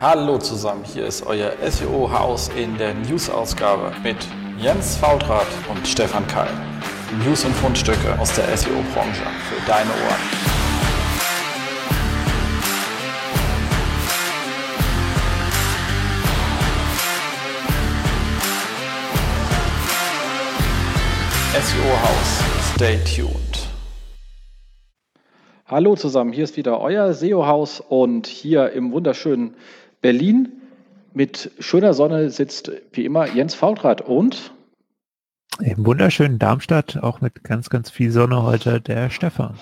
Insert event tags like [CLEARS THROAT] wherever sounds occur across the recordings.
Hallo zusammen, hier ist euer SEO-Haus in der News-Ausgabe mit Jens Fautrat und Stefan Keil. News und Fundstücke aus der SEO-Branche für deine Ohren. SEO-Haus, stay tuned. Hallo zusammen, hier ist wieder euer SEO-Haus und hier im wunderschönen Berlin mit schöner Sonne sitzt wie immer Jens Fautrat und im wunderschönen Darmstadt, auch mit ganz, ganz viel Sonne heute, der Stefan.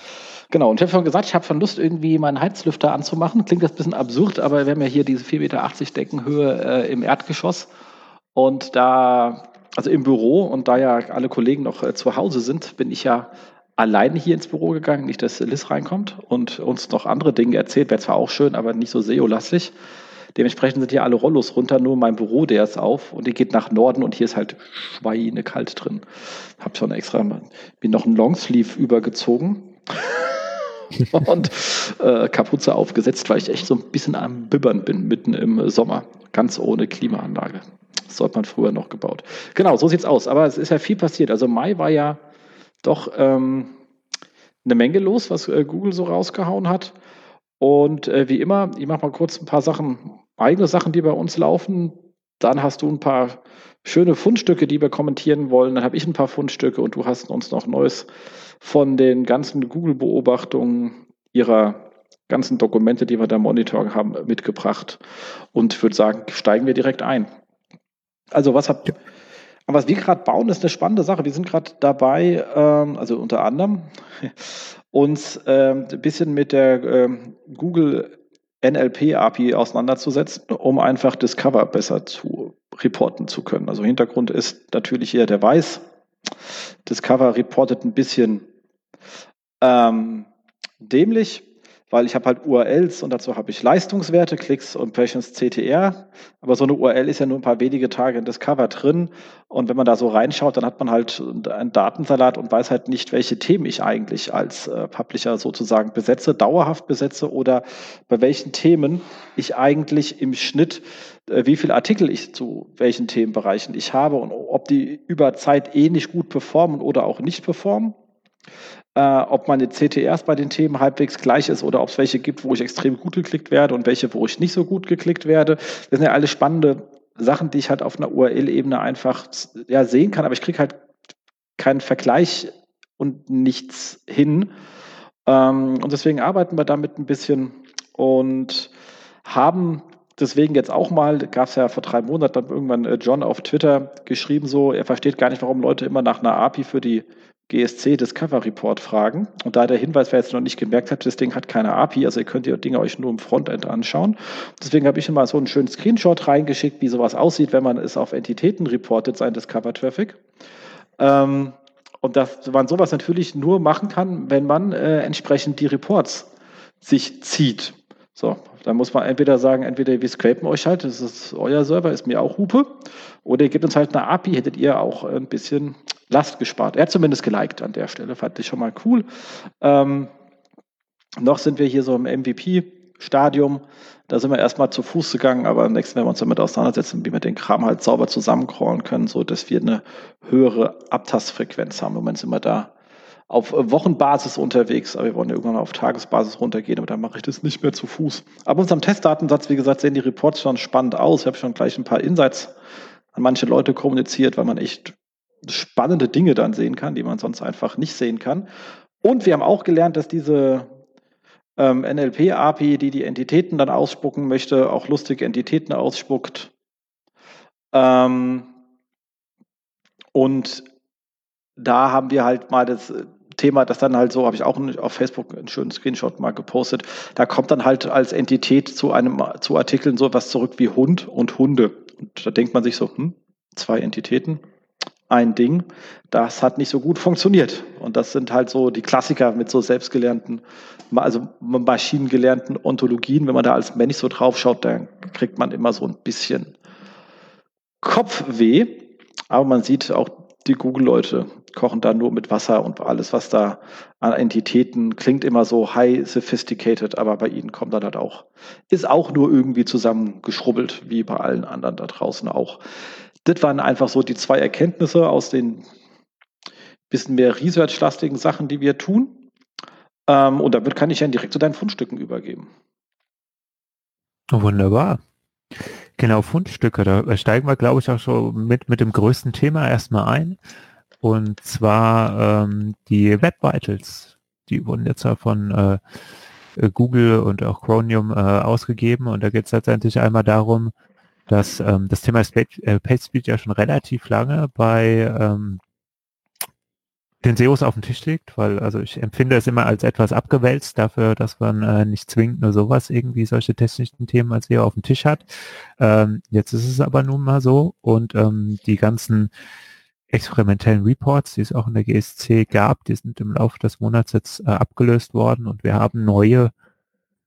Genau, und ich habe schon gesagt, ich habe schon Lust, irgendwie meinen Heizlüfter anzumachen. Klingt jetzt ein bisschen absurd, aber wir haben ja hier diese 4,80 Meter Deckenhöhe äh, im Erdgeschoss. Und da, also im Büro, und da ja alle Kollegen noch äh, zu Hause sind, bin ich ja alleine hier ins Büro gegangen, nicht, dass Liz reinkommt und uns noch andere Dinge erzählt. Wäre zwar auch schön, aber nicht so SEO-lastig. Dementsprechend sind hier alle Rollos runter, nur mein Büro, der ist auf und die geht nach Norden und hier ist halt schweine kalt drin. Hab schon extra, bin noch ein Longsleeve übergezogen [LAUGHS] und äh, Kapuze aufgesetzt, weil ich echt so ein bisschen am Bibbern bin, mitten im Sommer, ganz ohne Klimaanlage. Das sollte man früher noch gebaut. Genau, so sieht's aus. Aber es ist ja viel passiert. Also Mai war ja doch ähm, eine Menge los, was äh, Google so rausgehauen hat. Und äh, wie immer, ich mache mal kurz ein paar Sachen, eigene Sachen, die bei uns laufen. Dann hast du ein paar schöne Fundstücke, die wir kommentieren wollen. Dann habe ich ein paar Fundstücke und du hast uns noch Neues von den ganzen Google-Beobachtungen ihrer ganzen Dokumente, die wir da monitoren haben, mitgebracht. Und würde sagen, steigen wir direkt ein. Also was habt, was wir gerade bauen, ist eine spannende Sache. Wir sind gerade dabei, ähm, also unter anderem, [LAUGHS] uns ähm, ein bisschen mit der ähm, Google NLP API auseinanderzusetzen, um einfach Discover besser zu reporten zu können. Also Hintergrund ist natürlich hier der Weiß. Discover reportet ein bisschen ähm, dämlich weil ich habe halt URLs und dazu habe ich Leistungswerte, Klicks und Impressions CTR. Aber so eine URL ist ja nur ein paar wenige Tage in Discover drin. Und wenn man da so reinschaut, dann hat man halt einen Datensalat und weiß halt nicht, welche Themen ich eigentlich als äh, Publisher sozusagen besetze, dauerhaft besetze oder bei welchen Themen ich eigentlich im Schnitt, äh, wie viele Artikel ich zu welchen Themenbereichen ich habe und ob die über Zeit ähnlich gut performen oder auch nicht performen äh, ob meine CTRs bei den Themen halbwegs gleich ist oder ob es welche gibt, wo ich extrem gut geklickt werde und welche, wo ich nicht so gut geklickt werde. Das sind ja alles spannende Sachen, die ich halt auf einer URL-Ebene einfach ja, sehen kann, aber ich kriege halt keinen Vergleich und nichts hin. Ähm, und deswegen arbeiten wir damit ein bisschen und haben deswegen jetzt auch mal, gab es ja vor drei Monaten irgendwann äh, John auf Twitter geschrieben, so, er versteht gar nicht, warum Leute immer nach einer API für die GSC Discover Report fragen. Und da der Hinweis, wer jetzt noch nicht gemerkt hat, das Ding hat keine API, also ihr könnt die Dinge euch nur im Frontend anschauen. Deswegen habe ich immer so einen schönen Screenshot reingeschickt, wie sowas aussieht, wenn man es auf Entitäten reportet, sein Discover Traffic. Ähm, und dass man sowas natürlich nur machen kann, wenn man äh, entsprechend die Reports sich zieht. So, da muss man entweder sagen, entweder wir scrapen euch halt, das ist euer Server, ist mir auch Hupe, oder ihr gebt uns halt eine API, hättet ihr auch ein bisschen Last gespart. Er hat zumindest geliked an der Stelle, fand ich schon mal cool. Ähm, noch sind wir hier so im MVP-Stadium. Da sind wir erstmal zu Fuß gegangen, aber am nächsten werden wir uns damit auseinandersetzen, wie wir den Kram halt sauber zusammencrawlen können, so dass wir eine höhere Abtastfrequenz haben. Im Moment sind wir da auf Wochenbasis unterwegs, aber wir wollen ja irgendwann auf Tagesbasis runtergehen, aber dann mache ich das nicht mehr zu Fuß. Aber unserem Testdatensatz, wie gesagt, sehen die Reports schon spannend aus. Ich habe schon gleich ein paar Insights an manche Leute kommuniziert, weil man echt spannende Dinge dann sehen kann, die man sonst einfach nicht sehen kann. Und wir haben auch gelernt, dass diese ähm, NLP-API, die die Entitäten dann ausspucken möchte, auch lustige Entitäten ausspuckt. Ähm, und da haben wir halt mal das Thema, das dann halt so, habe ich auch auf Facebook einen schönen Screenshot mal gepostet, da kommt dann halt als Entität zu einem, zu Artikeln so was zurück wie Hund und Hunde. Und da denkt man sich so, hm, zwei Entitäten, ein Ding, das hat nicht so gut funktioniert. Und das sind halt so die Klassiker mit so selbstgelernten, also maschinengelernten Ontologien. Wenn man da als Mensch so drauf schaut, dann kriegt man immer so ein bisschen Kopfweh. Aber man sieht auch die Google-Leute kochen da nur mit Wasser und alles, was da an Entitäten klingt immer so high sophisticated, aber bei ihnen kommt dann halt auch, ist auch nur irgendwie zusammengeschrubbelt, wie bei allen anderen da draußen auch. Das waren einfach so die zwei Erkenntnisse aus den bisschen mehr research-lastigen Sachen, die wir tun. Ähm, und damit kann ich dann direkt zu deinen Fundstücken übergeben. Wunderbar. Genau, Fundstücke. Da steigen wir, glaube ich, auch schon mit, mit dem größten Thema erstmal ein. Und zwar ähm, die Web Vitals. Die wurden jetzt ja von äh, Google und auch Chromium äh, ausgegeben. Und da geht es letztendlich einmal darum, dass ähm, das Thema äh, PageSpeed ja schon relativ lange bei ähm, den SEOs auf dem Tisch liegt, weil also ich empfinde es immer als etwas abgewälzt dafür, dass man äh, nicht zwingend nur sowas irgendwie solche technischen Themen als SEO auf dem Tisch hat. Ähm, jetzt ist es aber nun mal so und ähm, die ganzen experimentellen Reports, die es auch in der GSC gab, die sind im Laufe des Monats jetzt äh, abgelöst worden und wir haben neue,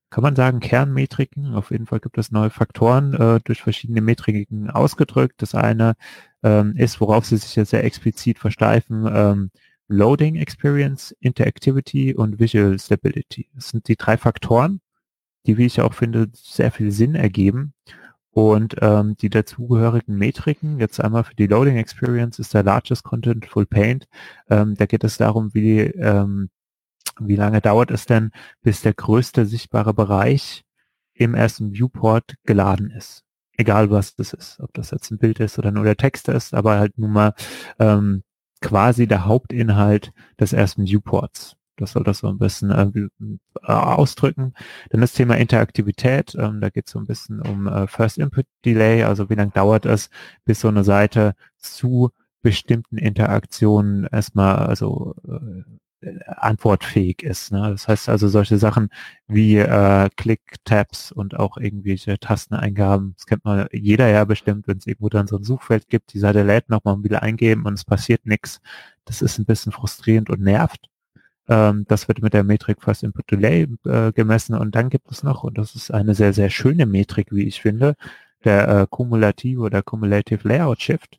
kann man sagen, Kernmetriken. Auf jeden Fall gibt es neue Faktoren äh, durch verschiedene Metriken ausgedrückt. Das eine ähm, ist, worauf sie sich jetzt sehr explizit versteifen, ähm, Loading Experience, Interactivity und Visual Stability. Das sind die drei Faktoren, die, wie ich auch finde, sehr viel Sinn ergeben. Und ähm, die dazugehörigen Metriken, jetzt einmal für die Loading Experience ist der Largest Contentful Paint. Ähm, da geht es darum, wie, ähm, wie lange dauert es denn, bis der größte sichtbare Bereich im ersten Viewport geladen ist. Egal was das ist, ob das jetzt ein Bild ist oder nur der Text ist, aber halt nun mal ähm, quasi der Hauptinhalt des ersten Viewports. Das soll das so ein bisschen äh, ausdrücken. Dann das Thema Interaktivität. Ähm, da geht es so ein bisschen um äh, First Input Delay, also wie lange dauert es, bis so eine Seite zu bestimmten Interaktionen erstmal also äh, antwortfähig ist. Ne? Das heißt also solche Sachen wie äh, Click-Tabs und auch irgendwelche Tasteneingaben, das kennt man jeder ja bestimmt, wenn es irgendwo dann so ein Suchfeld gibt, die Seite lädt nochmal wieder eingeben und es passiert nichts. Das ist ein bisschen frustrierend und nervt. Ähm, das wird mit der Metrik First Input Delay äh, gemessen und dann gibt es noch, und das ist eine sehr, sehr schöne Metrik, wie ich finde, der äh, kumulative oder Cumulative Layout Shift.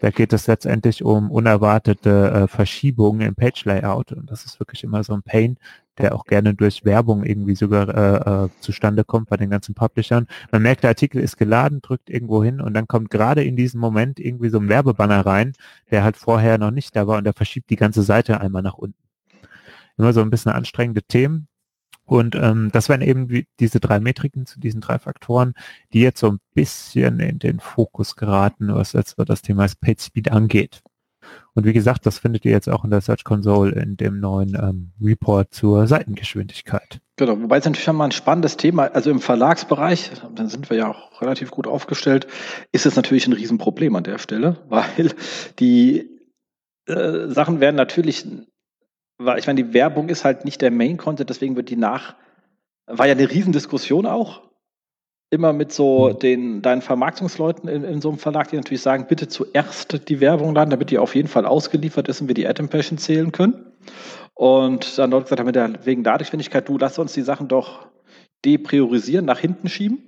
Da geht es letztendlich um unerwartete äh, Verschiebungen im Page Layout und das ist wirklich immer so ein Pain, der auch gerne durch Werbung irgendwie sogar äh, äh, zustande kommt bei den ganzen Publishern. Man merkt, der Artikel ist geladen, drückt irgendwo hin und dann kommt gerade in diesem Moment irgendwie so ein Werbebanner rein, der halt vorher noch nicht da war und der verschiebt die ganze Seite einmal nach unten. Immer so ein bisschen anstrengende Themen, und ähm, das wären eben diese drei Metriken zu diesen drei Faktoren, die jetzt so ein bisschen in den Fokus geraten, was jetzt das Thema Page Speed angeht. Und wie gesagt, das findet ihr jetzt auch in der Search Console in dem neuen ähm, Report zur Seitengeschwindigkeit. Genau, wobei es natürlich mal ein spannendes Thema, also im Verlagsbereich, dann sind wir ja auch relativ gut aufgestellt, ist es natürlich ein Riesenproblem an der Stelle, [LAUGHS] weil die äh, Sachen werden natürlich weil ich meine, die Werbung ist halt nicht der Main-Content, deswegen wird die nach, war ja eine Riesendiskussion auch. Immer mit so mhm. den, deinen Vermarktungsleuten in, in so einem Verlag, die natürlich sagen, bitte zuerst die Werbung laden, damit die auf jeden Fall ausgeliefert ist und wir die Ad Impression zählen können. Und dann dort gesagt haben, mit der, wegen Datengeschwindigkeit, du lass uns die Sachen doch depriorisieren, nach hinten schieben.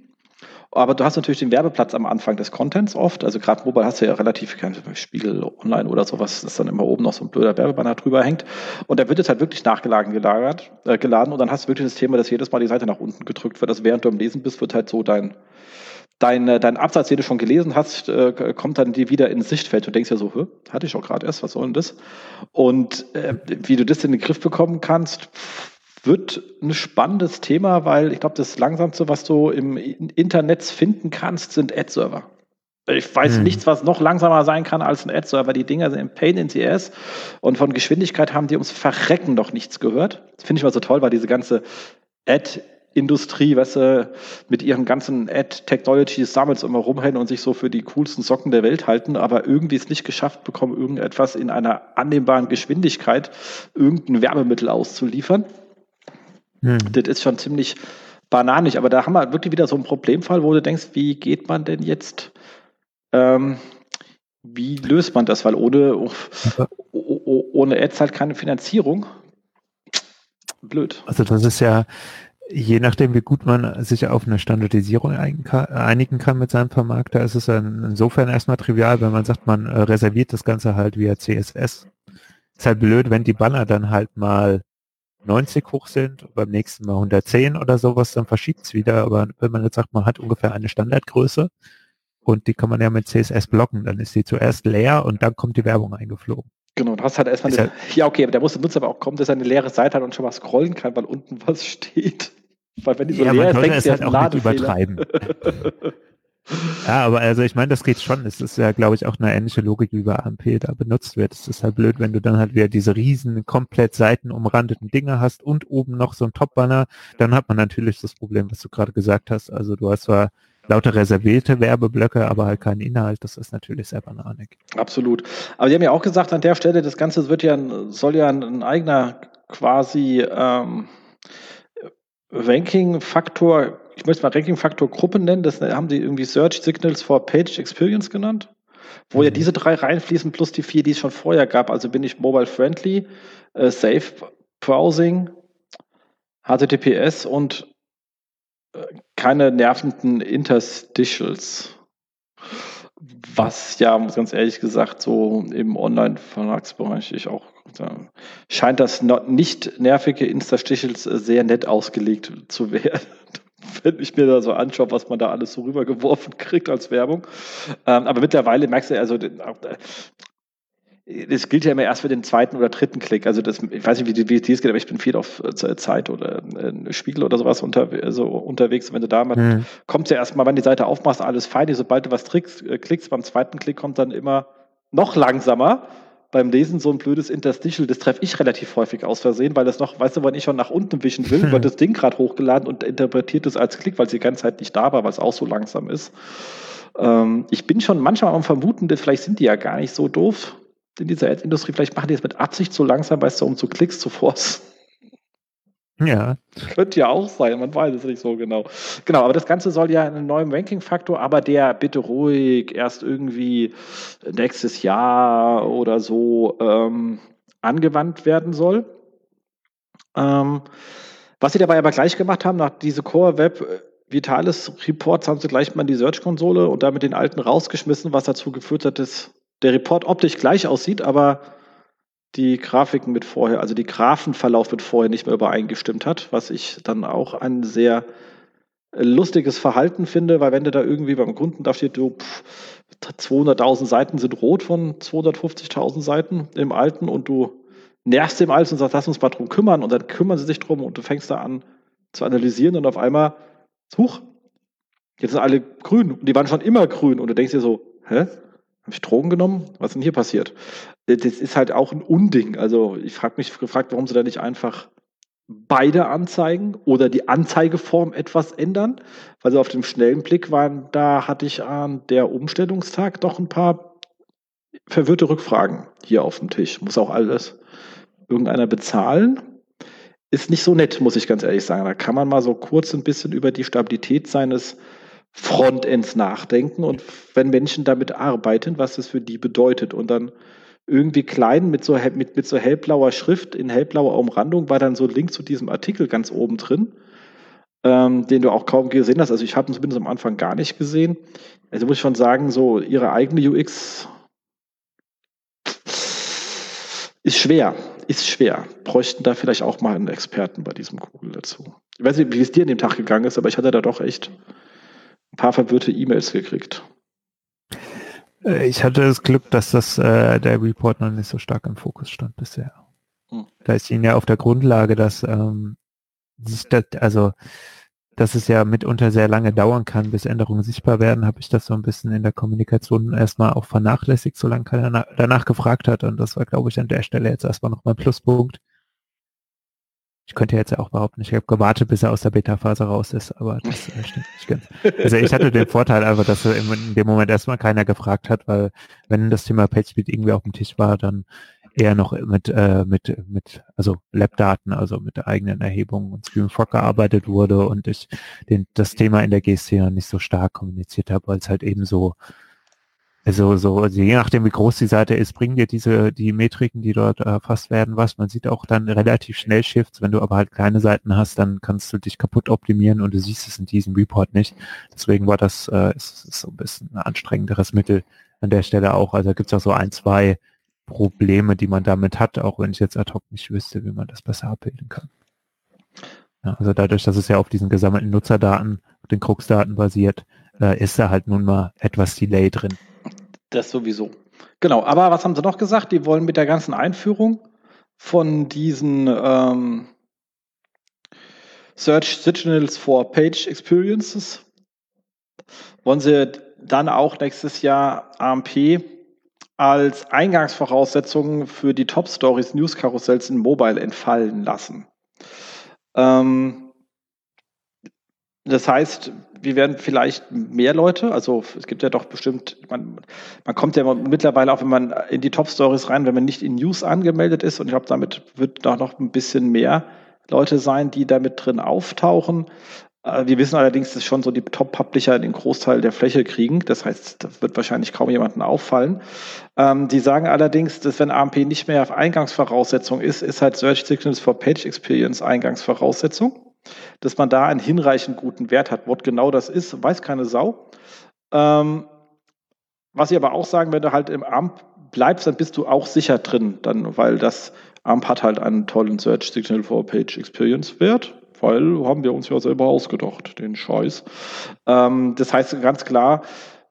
Aber du hast natürlich den Werbeplatz am Anfang des Contents oft. Also gerade Mobile hast du ja relativ kein Spiegel online oder sowas, dass dann immer oben noch so ein blöder Werbebanner drüber hängt. Und da wird es halt wirklich nachgeladen gelagert, äh, geladen und dann hast du wirklich das Thema, dass jedes Mal die Seite nach unten gedrückt wird. Also während du am Lesen bist, wird halt so dein dein, äh, dein Absatz, den du schon gelesen hast, äh, kommt dann dir wieder ins Sichtfeld. Du denkst ja so, hatte ich auch gerade erst, was soll denn das? Und äh, wie du das in den Griff bekommen kannst, wird ein spannendes Thema, weil ich glaube, das Langsamste, was du im Internet finden kannst, sind Ad-Server. Ich weiß hm. nichts, was noch langsamer sein kann als ein Ad-Server. Die Dinger sind im Pain in the ass und von Geschwindigkeit haben die ums Verrecken noch nichts gehört. Das finde ich mal so toll, weil diese ganze Ad Industrie, weißt du, mit ihren ganzen Ad-Technologies damals immer rumhängen und sich so für die coolsten Socken der Welt halten, aber irgendwie es nicht geschafft bekommen, irgendetwas in einer annehmbaren Geschwindigkeit, irgendein Werbemittel auszuliefern. Hm. Das ist schon ziemlich bananig, aber da haben wir wirklich wieder so einen Problemfall, wo du denkst, wie geht man denn jetzt, ähm, wie löst man das? Weil ohne, ohne Ads halt keine Finanzierung. Blöd. Also das ist ja, je nachdem, wie gut man sich auf eine Standardisierung einigen kann mit seinem Vermarkter, ist es insofern erstmal trivial, wenn man sagt, man äh, reserviert das Ganze halt via CSS. Ist halt blöd, wenn die Banner dann halt mal 90 hoch sind und beim nächsten Mal 110 oder sowas, dann verschiebt es wieder. Aber wenn man jetzt sagt, man hat ungefähr eine Standardgröße und die kann man ja mit CSS blocken, dann ist die zuerst leer und dann kommt die Werbung eingeflogen. Genau, du hast halt erstmal eine, halt, ja okay, aber der muss der Nutzer aber auch kommen, dass er eine leere Seite hat und schon mal scrollen kann, weil unten was [LAUGHS] steht. Weil wenn die so ja, leer ist, denkst du halt auch nicht übertreiben. [LAUGHS] ja, aber also ich meine, das geht schon. Es ist ja, glaube ich, auch eine ähnliche Logik, wie bei AMP da benutzt wird. Es ist halt blöd, wenn du dann halt wieder diese riesen, komplett seitenumrandeten Dinge hast und oben noch so ein Top-Banner, dann hat man natürlich das Problem, was du gerade gesagt hast. Also du hast zwar lauter reservierte Werbeblöcke, aber halt keinen Inhalt. Das ist natürlich sehr bananig. Absolut. Aber die haben ja auch gesagt, an der Stelle, das Ganze wird ja, soll ja ein, eigener quasi ähm, Ranking-Faktor, ich möchte mal Ranking-Faktor Gruppe nennen, das haben die irgendwie Search Signals for Page Experience genannt, wo mhm. ja diese drei reinfließen plus die vier, die es schon vorher gab. Also bin ich mobile friendly, äh, safe browsing, HTTPS und äh, keine nervenden Interstitials. Was ja, ganz ehrlich gesagt, so im Online-Verlagsbereich ich auch scheint das nicht nervige Interstitials sehr nett ausgelegt zu werden. [LAUGHS] Wenn ich mir da so anschaue, was man da alles so rübergeworfen kriegt als Werbung. Ähm, aber mittlerweile merkst du, also das gilt ja immer erst für den zweiten oder dritten Klick. Also das, ich weiß nicht, wie, wie es geht, aber ich bin viel auf äh, Zeit oder äh, Spiegel oder sowas unter, so unterwegs. Wenn du da mal mhm. kommst ja erstmal, wenn die Seite aufmachst, alles fein. Sobald du was äh, klickst, beim zweiten Klick kommt dann immer noch langsamer beim Lesen so ein blödes Interstitial, das treffe ich relativ häufig aus Versehen, weil das noch, weißt du, wenn ich schon nach unten wischen will, [LAUGHS] wird das Ding gerade hochgeladen und interpretiert es als Klick, weil es die ganze Zeit nicht da war, weil es auch so langsam ist. Ähm, ich bin schon manchmal am Vermuten, dass vielleicht sind die ja gar nicht so doof in dieser Ad-Industrie. Vielleicht machen die es mit Absicht so langsam, weißt du, um zu Klicks zu forcen. Ja. Könnte ja auch sein, man weiß es nicht so genau. Genau, aber das Ganze soll ja einen neuen Ranking-Faktor, aber der bitte ruhig erst irgendwie nächstes Jahr oder so ähm, angewandt werden soll. Ähm, was sie dabei aber gleich gemacht haben, nach diese Core Web Vitalis Reports haben sie gleich mal in die Search-Konsole und damit den alten rausgeschmissen, was dazu geführt hat, dass der Report optisch gleich aussieht, aber die Grafiken mit vorher, also die Graphenverlauf mit vorher nicht mehr übereingestimmt hat, was ich dann auch ein sehr lustiges Verhalten finde, weil wenn du da irgendwie beim Kunden da steht, du 200.000 Seiten sind rot von 250.000 Seiten im Alten und du nervst dem alles und sagst, lass uns mal drum kümmern und dann kümmern sie sich drum und du fängst da an zu analysieren und auf einmal, huch, jetzt sind alle grün und die waren schon immer grün und du denkst dir so, hä? Habe ich Drogen genommen? Was ist denn hier passiert? Das ist halt auch ein Unding. Also ich frage mich gefragt, warum sie da nicht einfach beide anzeigen oder die Anzeigeform etwas ändern. Weil also auf dem schnellen Blick waren, da hatte ich an der Umstellungstag doch ein paar verwirrte Rückfragen hier auf dem Tisch. Muss auch alles irgendeiner bezahlen? Ist nicht so nett, muss ich ganz ehrlich sagen. Da kann man mal so kurz ein bisschen über die Stabilität seines Frontends nachdenken und wenn Menschen damit arbeiten, was das für die bedeutet und dann irgendwie klein mit so, mit, mit so hellblauer Schrift in hellblauer Umrandung war dann so ein Link zu diesem Artikel ganz oben drin, ähm, den du auch kaum gesehen hast. Also ich habe ihn zumindest am Anfang gar nicht gesehen. Also muss ich schon sagen, so ihre eigene UX ist schwer, ist schwer. Bräuchten da vielleicht auch mal einen Experten bei diesem Google dazu. Ich weiß nicht, wie es dir an dem Tag gegangen ist, aber ich hatte da doch echt ein paar verwirrte E-Mails gekriegt. Äh, ich hatte das Glück, dass das äh, der Report noch nicht so stark im Fokus stand bisher. Hm. Da ist Ihnen ja auf der Grundlage, dass ähm, das, also dass es ja mitunter sehr lange dauern kann, bis Änderungen sichtbar werden, habe ich das so ein bisschen in der Kommunikation erstmal auch vernachlässigt, solange keiner danach gefragt hat. Und das war, glaube ich, an der Stelle jetzt erstmal nochmal ein Pluspunkt, ich könnte jetzt ja auch behaupten, ich habe gewartet, bis er aus der Beta-Phase raus ist, aber das äh, stimmt nicht ganz. Also ich hatte den Vorteil einfach, dass in dem Moment erstmal keiner gefragt hat, weil wenn das Thema PageSpeed irgendwie auf dem Tisch war, dann eher noch mit, äh, mit, mit, also Lab-Daten, also mit eigenen Erhebung und ScreenFrog gearbeitet wurde und ich den, das Thema in der GSC nicht so stark kommuniziert habe, weil es halt eben so Also so, also je nachdem, wie groß die Seite ist, bringen dir diese die Metriken, die dort erfasst werden, was. Man sieht auch dann relativ schnell Shifts. Wenn du aber halt kleine Seiten hast, dann kannst du dich kaputt optimieren und du siehst es in diesem Report nicht. Deswegen war das äh, ist, ist so ein bisschen ein anstrengenderes Mittel an der Stelle auch. Also gibt es auch so ein, zwei Probleme, die man damit hat, auch wenn ich jetzt ad hoc nicht wüsste, wie man das besser abbilden kann. Ja, also dadurch, dass es ja auf diesen gesammelten Nutzerdaten, den Krux-Daten basiert, äh, ist da halt nun mal etwas Delay drin. Das sowieso. Genau, aber was haben sie noch gesagt? Die wollen mit der ganzen Einführung von diesen ähm, Search Signals for Page Experiences wollen sie dann auch nächstes Jahr AMP als Eingangsvoraussetzung für die Top Stories News Karussells in Mobile entfallen lassen. Ähm, das heißt, wir werden vielleicht mehr Leute, also es gibt ja doch bestimmt, man, man kommt ja mittlerweile auch, wenn man in die Top Stories rein, wenn man nicht in News angemeldet ist und ich glaube, damit wird da noch ein bisschen mehr Leute sein, die damit drin auftauchen. Äh, wir wissen allerdings, dass schon so die Top-Publisher den Großteil der Fläche kriegen. Das heißt, das wird wahrscheinlich kaum jemandem auffallen. Ähm, die sagen allerdings, dass wenn AMP nicht mehr auf Eingangsvoraussetzung ist, ist halt Search Signals for Page Experience Eingangsvoraussetzung. Dass man da einen hinreichend guten Wert hat. Was genau das ist, weiß keine Sau. Ähm, was ich aber auch sagen werde, halt im AMP bleibst, dann bist du auch sicher drin, dann, weil das AMP hat halt einen tollen Search Signal for Page Experience Wert weil haben wir uns ja selber ausgedacht, den Scheiß. Ähm, das heißt ganz klar,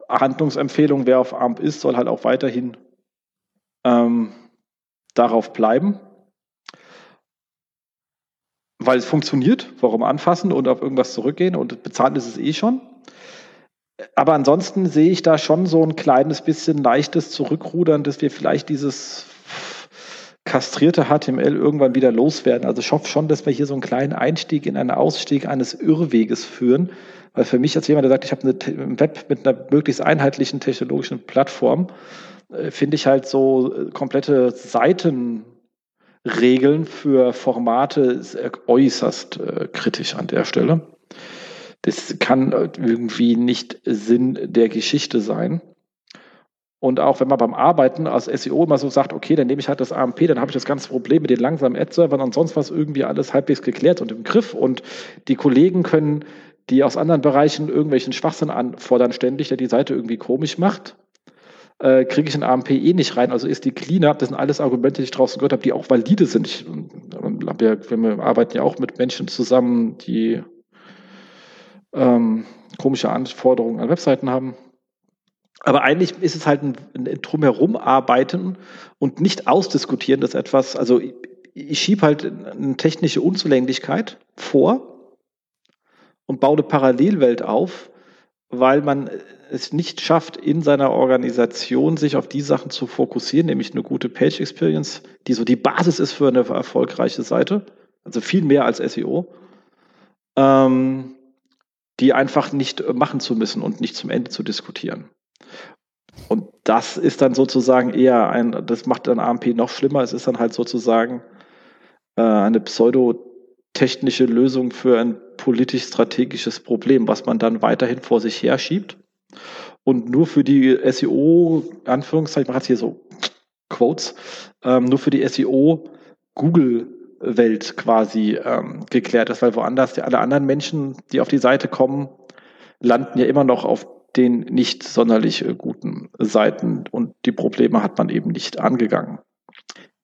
Handlungsempfehlung, wer auf AMP ist, soll halt auch weiterhin ähm, darauf bleiben. Weil es funktioniert, warum anfassen und auf irgendwas zurückgehen und bezahlen ist es eh schon. Aber ansonsten sehe ich da schon so ein kleines bisschen leichtes Zurückrudern, dass wir vielleicht dieses kastrierte HTML irgendwann wieder loswerden. Also ich hoffe schon, dass wir hier so einen kleinen Einstieg in einen Ausstieg eines Irrweges führen. Weil für mich als jemand, der sagt, ich habe ein Web mit einer möglichst einheitlichen technologischen Plattform, äh, finde ich halt so äh, komplette Seitenregeln für Formate äußerst äh, kritisch an der Stelle. Das kann irgendwie nicht Sinn der Geschichte sein. Und auch wenn man beim Arbeiten als SEO immer so sagt, okay, dann nehme ich halt das AMP, dann habe ich das ganze Problem mit den langsamen Ad-Servern und sonst was irgendwie alles halbwegs geklärt und im Griff. Und die Kollegen können, die aus anderen Bereichen irgendwelchen Schwachsinn anfordern ständig, der die Seite irgendwie komisch macht, äh, kriege ich ein AMP eh nicht rein. Also ist die Cleanup, das sind alles Argumente, die ich draußen gehört habe, die auch valide sind. Ich, wir, wir arbeiten ja auch mit Menschen zusammen, die ähm, komische Anforderungen an Webseiten haben aber eigentlich ist es halt ein, ein drumherum arbeiten und nicht ausdiskutieren, dass etwas, also ich, ich schiebe halt eine technische Unzulänglichkeit vor und baue eine Parallelwelt auf, weil man es nicht schafft, in seiner Organisation sich auf die Sachen zu fokussieren, nämlich eine gute Page Experience, die so die Basis ist für eine erfolgreiche Seite, also viel mehr als SEO, ähm, die einfach nicht machen zu müssen und nicht zum Ende zu diskutieren. Und das ist dann sozusagen eher ein, das macht dann AMP noch schlimmer. Es ist dann halt sozusagen äh, eine pseudotechnische Lösung für ein politisch-strategisches Problem, was man dann weiterhin vor sich her schiebt. Und nur für die SEO, Anführungszeichen, ich mache jetzt hier so Quotes, ähm, nur für die SEO Google-Welt quasi ähm, geklärt ist, weil woanders die, alle anderen Menschen, die auf die Seite kommen, landen ja immer noch auf den nicht sonderlich äh, guten Seiten und die Probleme hat man eben nicht angegangen.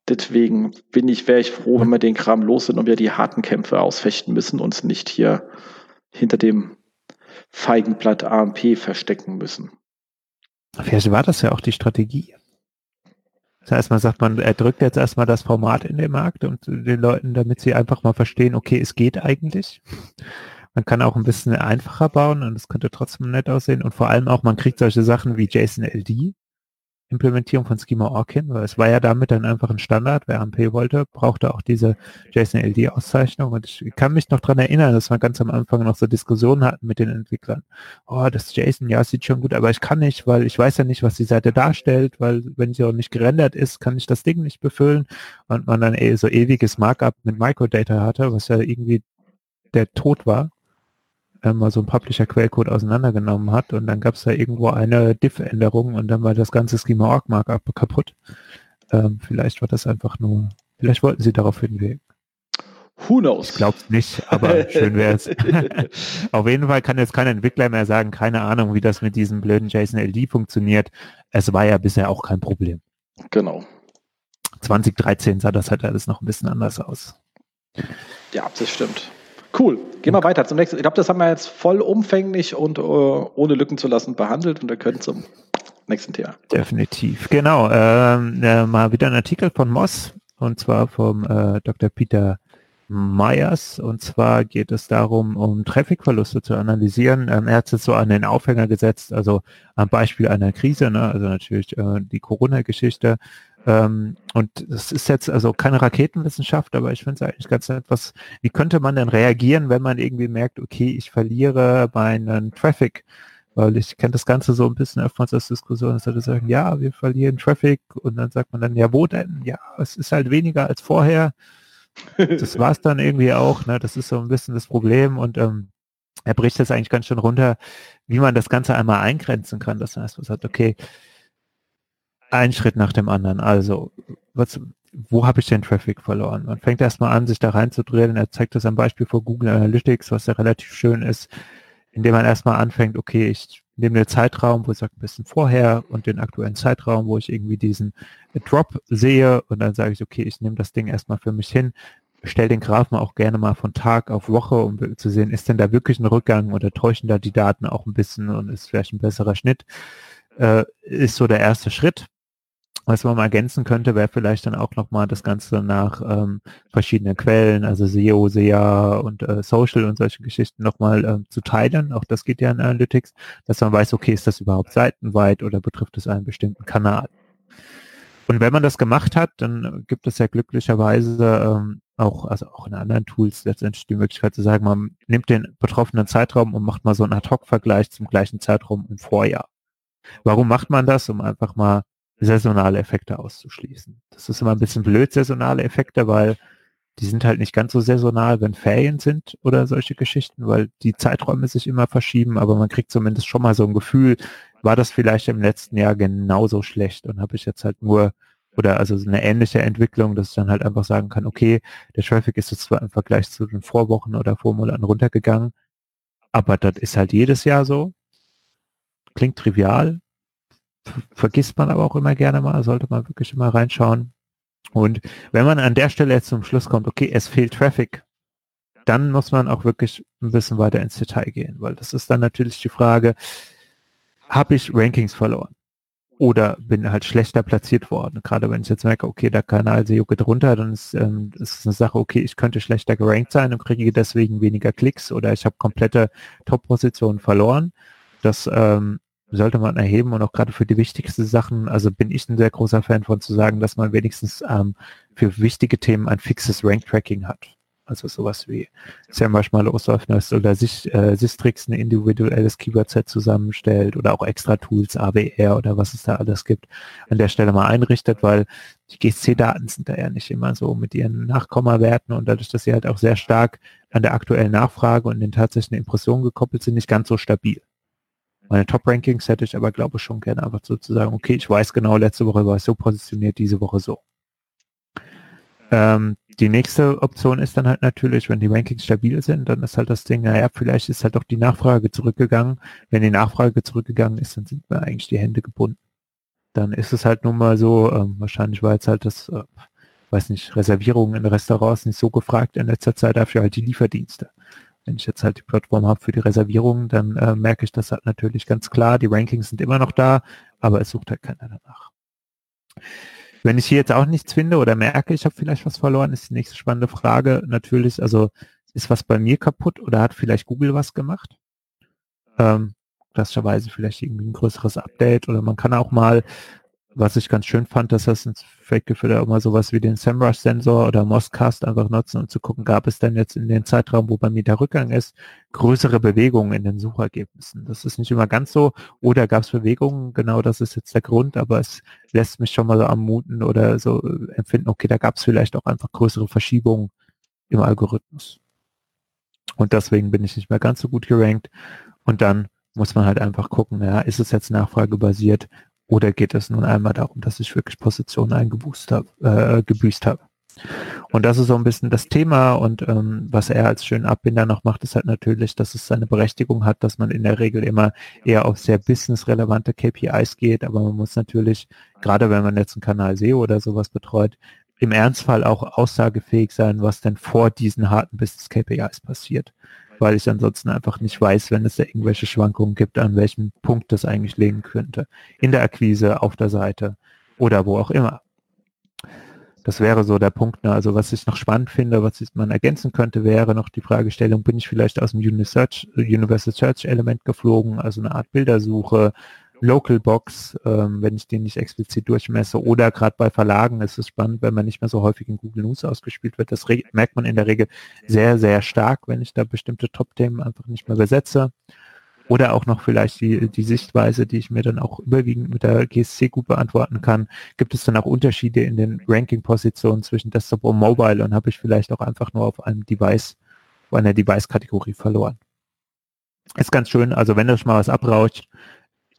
Deswegen bin ich, wäre ich froh, wenn wir den Kram los sind und wir die harten Kämpfe ausfechten müssen, uns nicht hier hinter dem Feigenblatt AMP verstecken müssen. Vielleicht war das ja auch die Strategie. Das heißt, man sagt, man er drückt jetzt erstmal das Format in den Markt und den Leuten, damit sie einfach mal verstehen, okay, es geht eigentlich. Man kann auch ein bisschen einfacher bauen und es könnte trotzdem nett aussehen. Und vor allem auch, man kriegt solche Sachen wie JSON LD, Implementierung von Schema Orkin, weil es war ja damit dann einfach ein Standard. Wer AMP wollte, brauchte auch diese JSON LD Auszeichnung. Und ich kann mich noch dran erinnern, dass wir ganz am Anfang noch so Diskussionen hatten mit den Entwicklern. Oh, das JSON, ja, sieht schon gut, aber ich kann nicht, weil ich weiß ja nicht, was die Seite darstellt, weil wenn sie auch nicht gerendert ist, kann ich das Ding nicht befüllen. Und man dann eh so ewiges Markup mit Microdata hatte, was ja irgendwie der Tod war mal so ein Publisher-Quellcode auseinandergenommen hat und dann gab es da irgendwo eine Diff-Änderung und dann war das ganze Schema-Org-Markup kaputt. Ähm, vielleicht war das einfach nur, vielleicht wollten sie darauf hinwirken. Who knows? Ich glaube es nicht, aber schön wäre es. [LAUGHS] Auf jeden Fall kann jetzt kein Entwickler mehr sagen, keine Ahnung, wie das mit diesem blöden JSON-LD funktioniert. Es war ja bisher auch kein Problem. Genau. 2013 sah das halt alles noch ein bisschen anders aus. Ja, das stimmt. Cool. Gehen wir weiter zum nächsten. Ich glaube, das haben wir jetzt vollumfänglich und uh, ohne Lücken zu lassen behandelt und wir können zum nächsten Thema. Definitiv. Genau. Ähm, äh, mal wieder ein Artikel von Moss und zwar vom äh, Dr. Peter Myers. Und zwar geht es darum, um Trafficverluste zu analysieren. Ähm, er hat es so an den Aufhänger gesetzt, also am Beispiel einer Krise, ne? also natürlich äh, die Corona-Geschichte. Ähm, und das ist jetzt also keine Raketenwissenschaft, aber ich finde es eigentlich ganz etwas, wie könnte man denn reagieren, wenn man irgendwie merkt, okay, ich verliere meinen Traffic weil ich kenne das Ganze so ein bisschen öfters als Diskussion, dass Leute sagen, ja, wir verlieren Traffic und dann sagt man dann, ja, wo denn? Ja, es ist halt weniger als vorher das [LAUGHS] war es dann irgendwie auch. Ne? Das ist so ein bisschen das Problem und ähm, er bricht das eigentlich ganz schön runter, wie man das Ganze einmal eingrenzen kann. Das heißt, man sagt, okay, ein Schritt nach dem anderen. Also, was, wo habe ich den Traffic verloren? Man fängt erstmal an, sich da reinzudrehen. Er zeigt das am Beispiel vor Google Analytics, was ja relativ schön ist, indem man erstmal anfängt, okay, ich nehme den Zeitraum, wo ich sage, ein bisschen vorher und den aktuellen Zeitraum, wo ich irgendwie diesen Drop sehe und dann sage ich, okay, ich nehme das Ding erstmal für mich hin, stelle den Graphen auch gerne mal von Tag auf Woche, um zu sehen, ist denn da wirklich ein Rückgang oder täuschen da die Daten auch ein bisschen und ist vielleicht ein besserer Schnitt, äh, ist so der erste Schritt. Was man mal ergänzen könnte, wäre vielleicht dann auch nochmal das Ganze nach ähm, verschiedenen Quellen, also SEO, SEA und äh, Social und solche Geschichten nochmal ähm, zu teilen. Auch das geht ja in Analytics, dass man weiß, okay, ist das überhaupt seitenweit oder betrifft es einen bestimmten Kanal. Und wenn man das gemacht hat, dann gibt es ja glücklicherweise ähm, auch, also auch in anderen Tools letztendlich die Möglichkeit zu sagen, man nimmt den betroffenen Zeitraum und macht mal so einen Ad-Hoc-Vergleich zum gleichen Zeitraum im Vorjahr. Warum macht man das? Um einfach mal saisonale Effekte auszuschließen. Das ist immer ein bisschen blöd, saisonale Effekte, weil die sind halt nicht ganz so saisonal, wenn Ferien sind oder solche Geschichten, weil die Zeiträume sich immer verschieben, aber man kriegt zumindest schon mal so ein Gefühl, war das vielleicht im letzten Jahr genauso schlecht und habe ich jetzt halt nur oder also eine ähnliche Entwicklung, dass ich dann halt einfach sagen kann, okay, der Traffic ist jetzt zwar im Vergleich zu den Vorwochen oder Vormonaten runtergegangen, aber das ist halt jedes Jahr so. Klingt trivial, vergisst man aber auch immer gerne mal, sollte man wirklich immer reinschauen. Und wenn man an der Stelle jetzt zum Schluss kommt, okay, es fehlt Traffic, dann muss man auch wirklich ein bisschen weiter ins Detail gehen, weil das ist dann natürlich die Frage, habe ich Rankings verloren? Oder bin halt schlechter platziert worden. Gerade wenn ich jetzt merke, okay, der Kanal SEO geht runter, dann ist, ähm, eine Sache, okay, ich könnte schlechter gerankt sein und kriege deswegen weniger Klicks oder ich habe komplette Top-Positionen verloren. Das ähm, sollte man erheben und auch gerade für die wichtigsten Sachen, also bin ich ein sehr großer Fan von zu sagen, dass man wenigstens ähm, für wichtige Themen ein fixes Rank-Tracking hat. Also sowas wie SEMrush Losläufners oder sich, äh, Sistrix ein individuelles Keyword-Set zusammenstellt oder auch extra Tools, AWR oder was es da alles gibt, an der Stelle mal einrichtet, weil die GSC-Daten sind da ja nicht immer so mit ihren Nachkommawerten und dadurch, dass sie halt auch sehr stark an der aktuellen Nachfrage und den tatsächlichen Impressionen gekoppelt sind, nicht ganz so stabil. Meine Top-Rankings hätte ich aber, glaube ich, schon gerne einfach sozusagen, okay, ich weiß genau, letzte Woche war es so positioniert, diese Woche so. Ähm, die nächste Option ist dann halt natürlich, wenn die Rankings stabil sind, dann ist halt das Ding, naja, vielleicht ist halt doch die Nachfrage zurückgegangen. Wenn die Nachfrage zurückgegangen ist, dann sind mir eigentlich die Hände gebunden. Dann ist es halt nun mal so, ähm, wahrscheinlich war jetzt halt das, äh, weiß nicht, Reservierungen in Restaurants nicht so gefragt in letzter Zeit, dafür halt die Lieferdienste. Wenn ich jetzt halt die Plattform habe für die Reservierung, dann äh, merke ich das halt natürlich ganz klar. Die Rankings sind immer noch da, aber es sucht halt keiner danach. Wenn ich hier jetzt auch nichts finde oder merke, ich habe vielleicht was verloren, ist die nächste spannende Frage natürlich, also ist was bei mir kaputt oder hat vielleicht Google was gemacht? Ähm, klassischerweise vielleicht irgendwie ein größeres Update oder man kann auch mal was ich ganz schön fand, dass das ein Fake-Gefühl auch mal sowas wie den SEMrush-Sensor oder Moscast einfach nutzen, um zu gucken, gab es denn jetzt in den Zeitraum, wo bei mir der Rückgang ist, größere Bewegungen in den Suchergebnissen. Das ist nicht immer ganz so. Oder gab es Bewegungen, genau das ist jetzt der Grund, aber es lässt mich schon mal so ammuten oder so empfinden, okay, da gab es vielleicht auch einfach größere Verschiebungen im Algorithmus. und deswegen bin ich nicht mehr ganz so gut gerankt. Und dann muss man halt einfach gucken, ja, ist es jetzt nachfragebasiert oder geht es nun einmal darum, dass ich wirklich Positionen eingeboost habe, äh, gebüßt habe. Und das ist so ein bisschen das Thema und ähm, was er als schönen Abbinder noch macht, ist halt natürlich, dass es seine Berechtigung hat, dass man in der Regel immer eher auf sehr businessrelevante KPIs geht, aber man muss natürlich, gerade wenn man jetzt einen Kanal SEO oder sowas betreut, im Ernstfall auch aussagefähig sein, was denn vor diesen harten Business KPIs passiert. Weil ich ansonsten einfach nicht weiß, wenn es da irgendwelche Schwankungen gibt, an welchem Punkt das eigentlich liegen könnte. In der Akquise, auf der Seite oder wo auch immer. Das wäre so der Punkt. Ne? Also was ich noch spannend finde, was man ergänzen könnte, wäre noch die Fragestellung, bin ich vielleicht aus dem Universal Search Element geflogen, also eine Art Bildersuche, Local Box, ähm, wenn ich den nicht explizit durchmesse. Oder gerade bei Verlagen ist es spannend, wenn man nicht mehr so häufig in Google News ausgespielt wird. Das merkt man in der Regel sehr, sehr stark, wenn ich da bestimmte Top-Themen einfach nicht mehr besetze. Oder auch noch vielleicht die, die Sichtweise, die ich mir dann auch überwiegend mit der GSC gut beantworten kann. Gibt es dann auch Unterschiede in den Ranking-Positionen zwischen Desktop und Mobile und habe ich vielleicht auch einfach nur auf einem Device, auf einer Device-Kategorie verloren. Ist ganz schön, also wenn euch mal was abrauscht,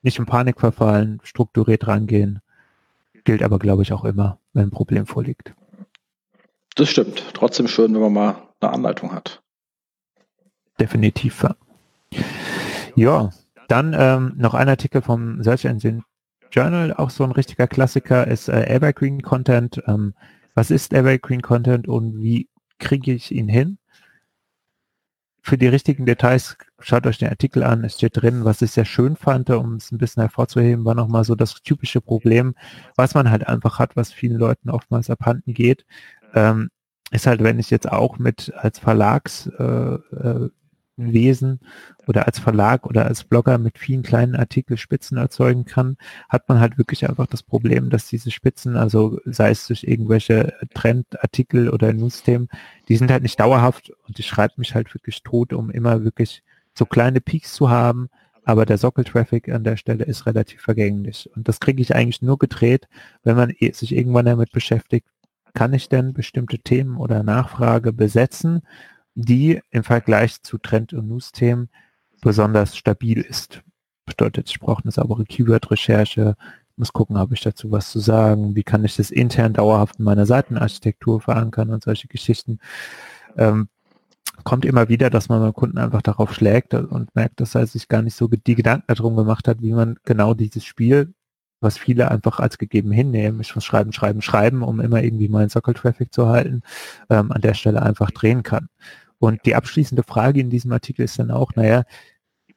nicht in Panik verfallen, strukturiert rangehen. Gilt aber, glaube ich, auch immer, wenn ein Problem vorliegt. Das stimmt. Trotzdem schön, wenn man mal eine Anleitung hat. Definitiv. Ja, dann ähm, noch ein Artikel vom Search Engine Journal, auch so ein richtiger Klassiker, ist äh, Evergreen Content. Ähm, was ist Evergreen Content und wie kriege ich ihn hin? Für die richtigen Details schaut euch den Artikel an, es steht drin, was ich sehr schön fand, um es ein bisschen hervorzuheben, war nochmal so das typische Problem, was man halt einfach hat, was vielen Leuten oftmals abhanden geht, ähm, ist halt, wenn ich jetzt auch mit als Verlags äh, äh, oder als Verlag oder als Blogger mit vielen kleinen Artikel Spitzen erzeugen kann, hat man halt wirklich einfach das Problem, dass diese Spitzen, also sei es durch irgendwelche Trendartikel oder News-Themen, die sind halt nicht dauerhaft und ich schreibe mich halt wirklich tot, um immer wirklich so kleine Peaks zu haben, aber der Sockel-Traffic an der Stelle ist relativ vergänglich. Und das kriege ich eigentlich nur gedreht, wenn man sich irgendwann damit beschäftigt, kann ich denn bestimmte Themen oder Nachfrage besetzen, die im Vergleich zu Trend- und News-Themen besonders stabil ist. Bedeutet, ich brauche eine saubere Keyword-Recherche, muss gucken, habe ich dazu was zu sagen, wie kann ich das intern dauerhaft in meiner Seitenarchitektur verankern und solche Geschichten. Ähm, kommt immer wieder, dass man beim Kunden einfach darauf schlägt und merkt, dass er sich gar nicht so die Gedanken darum gemacht hat, wie man genau dieses Spiel, was viele einfach als gegeben hinnehmen, ich muss schreiben, schreiben, schreiben, um immer irgendwie meinen Sockel-Traffic zu halten, ähm, an der Stelle einfach drehen kann. Und die abschließende Frage in diesem Artikel ist dann auch, naja,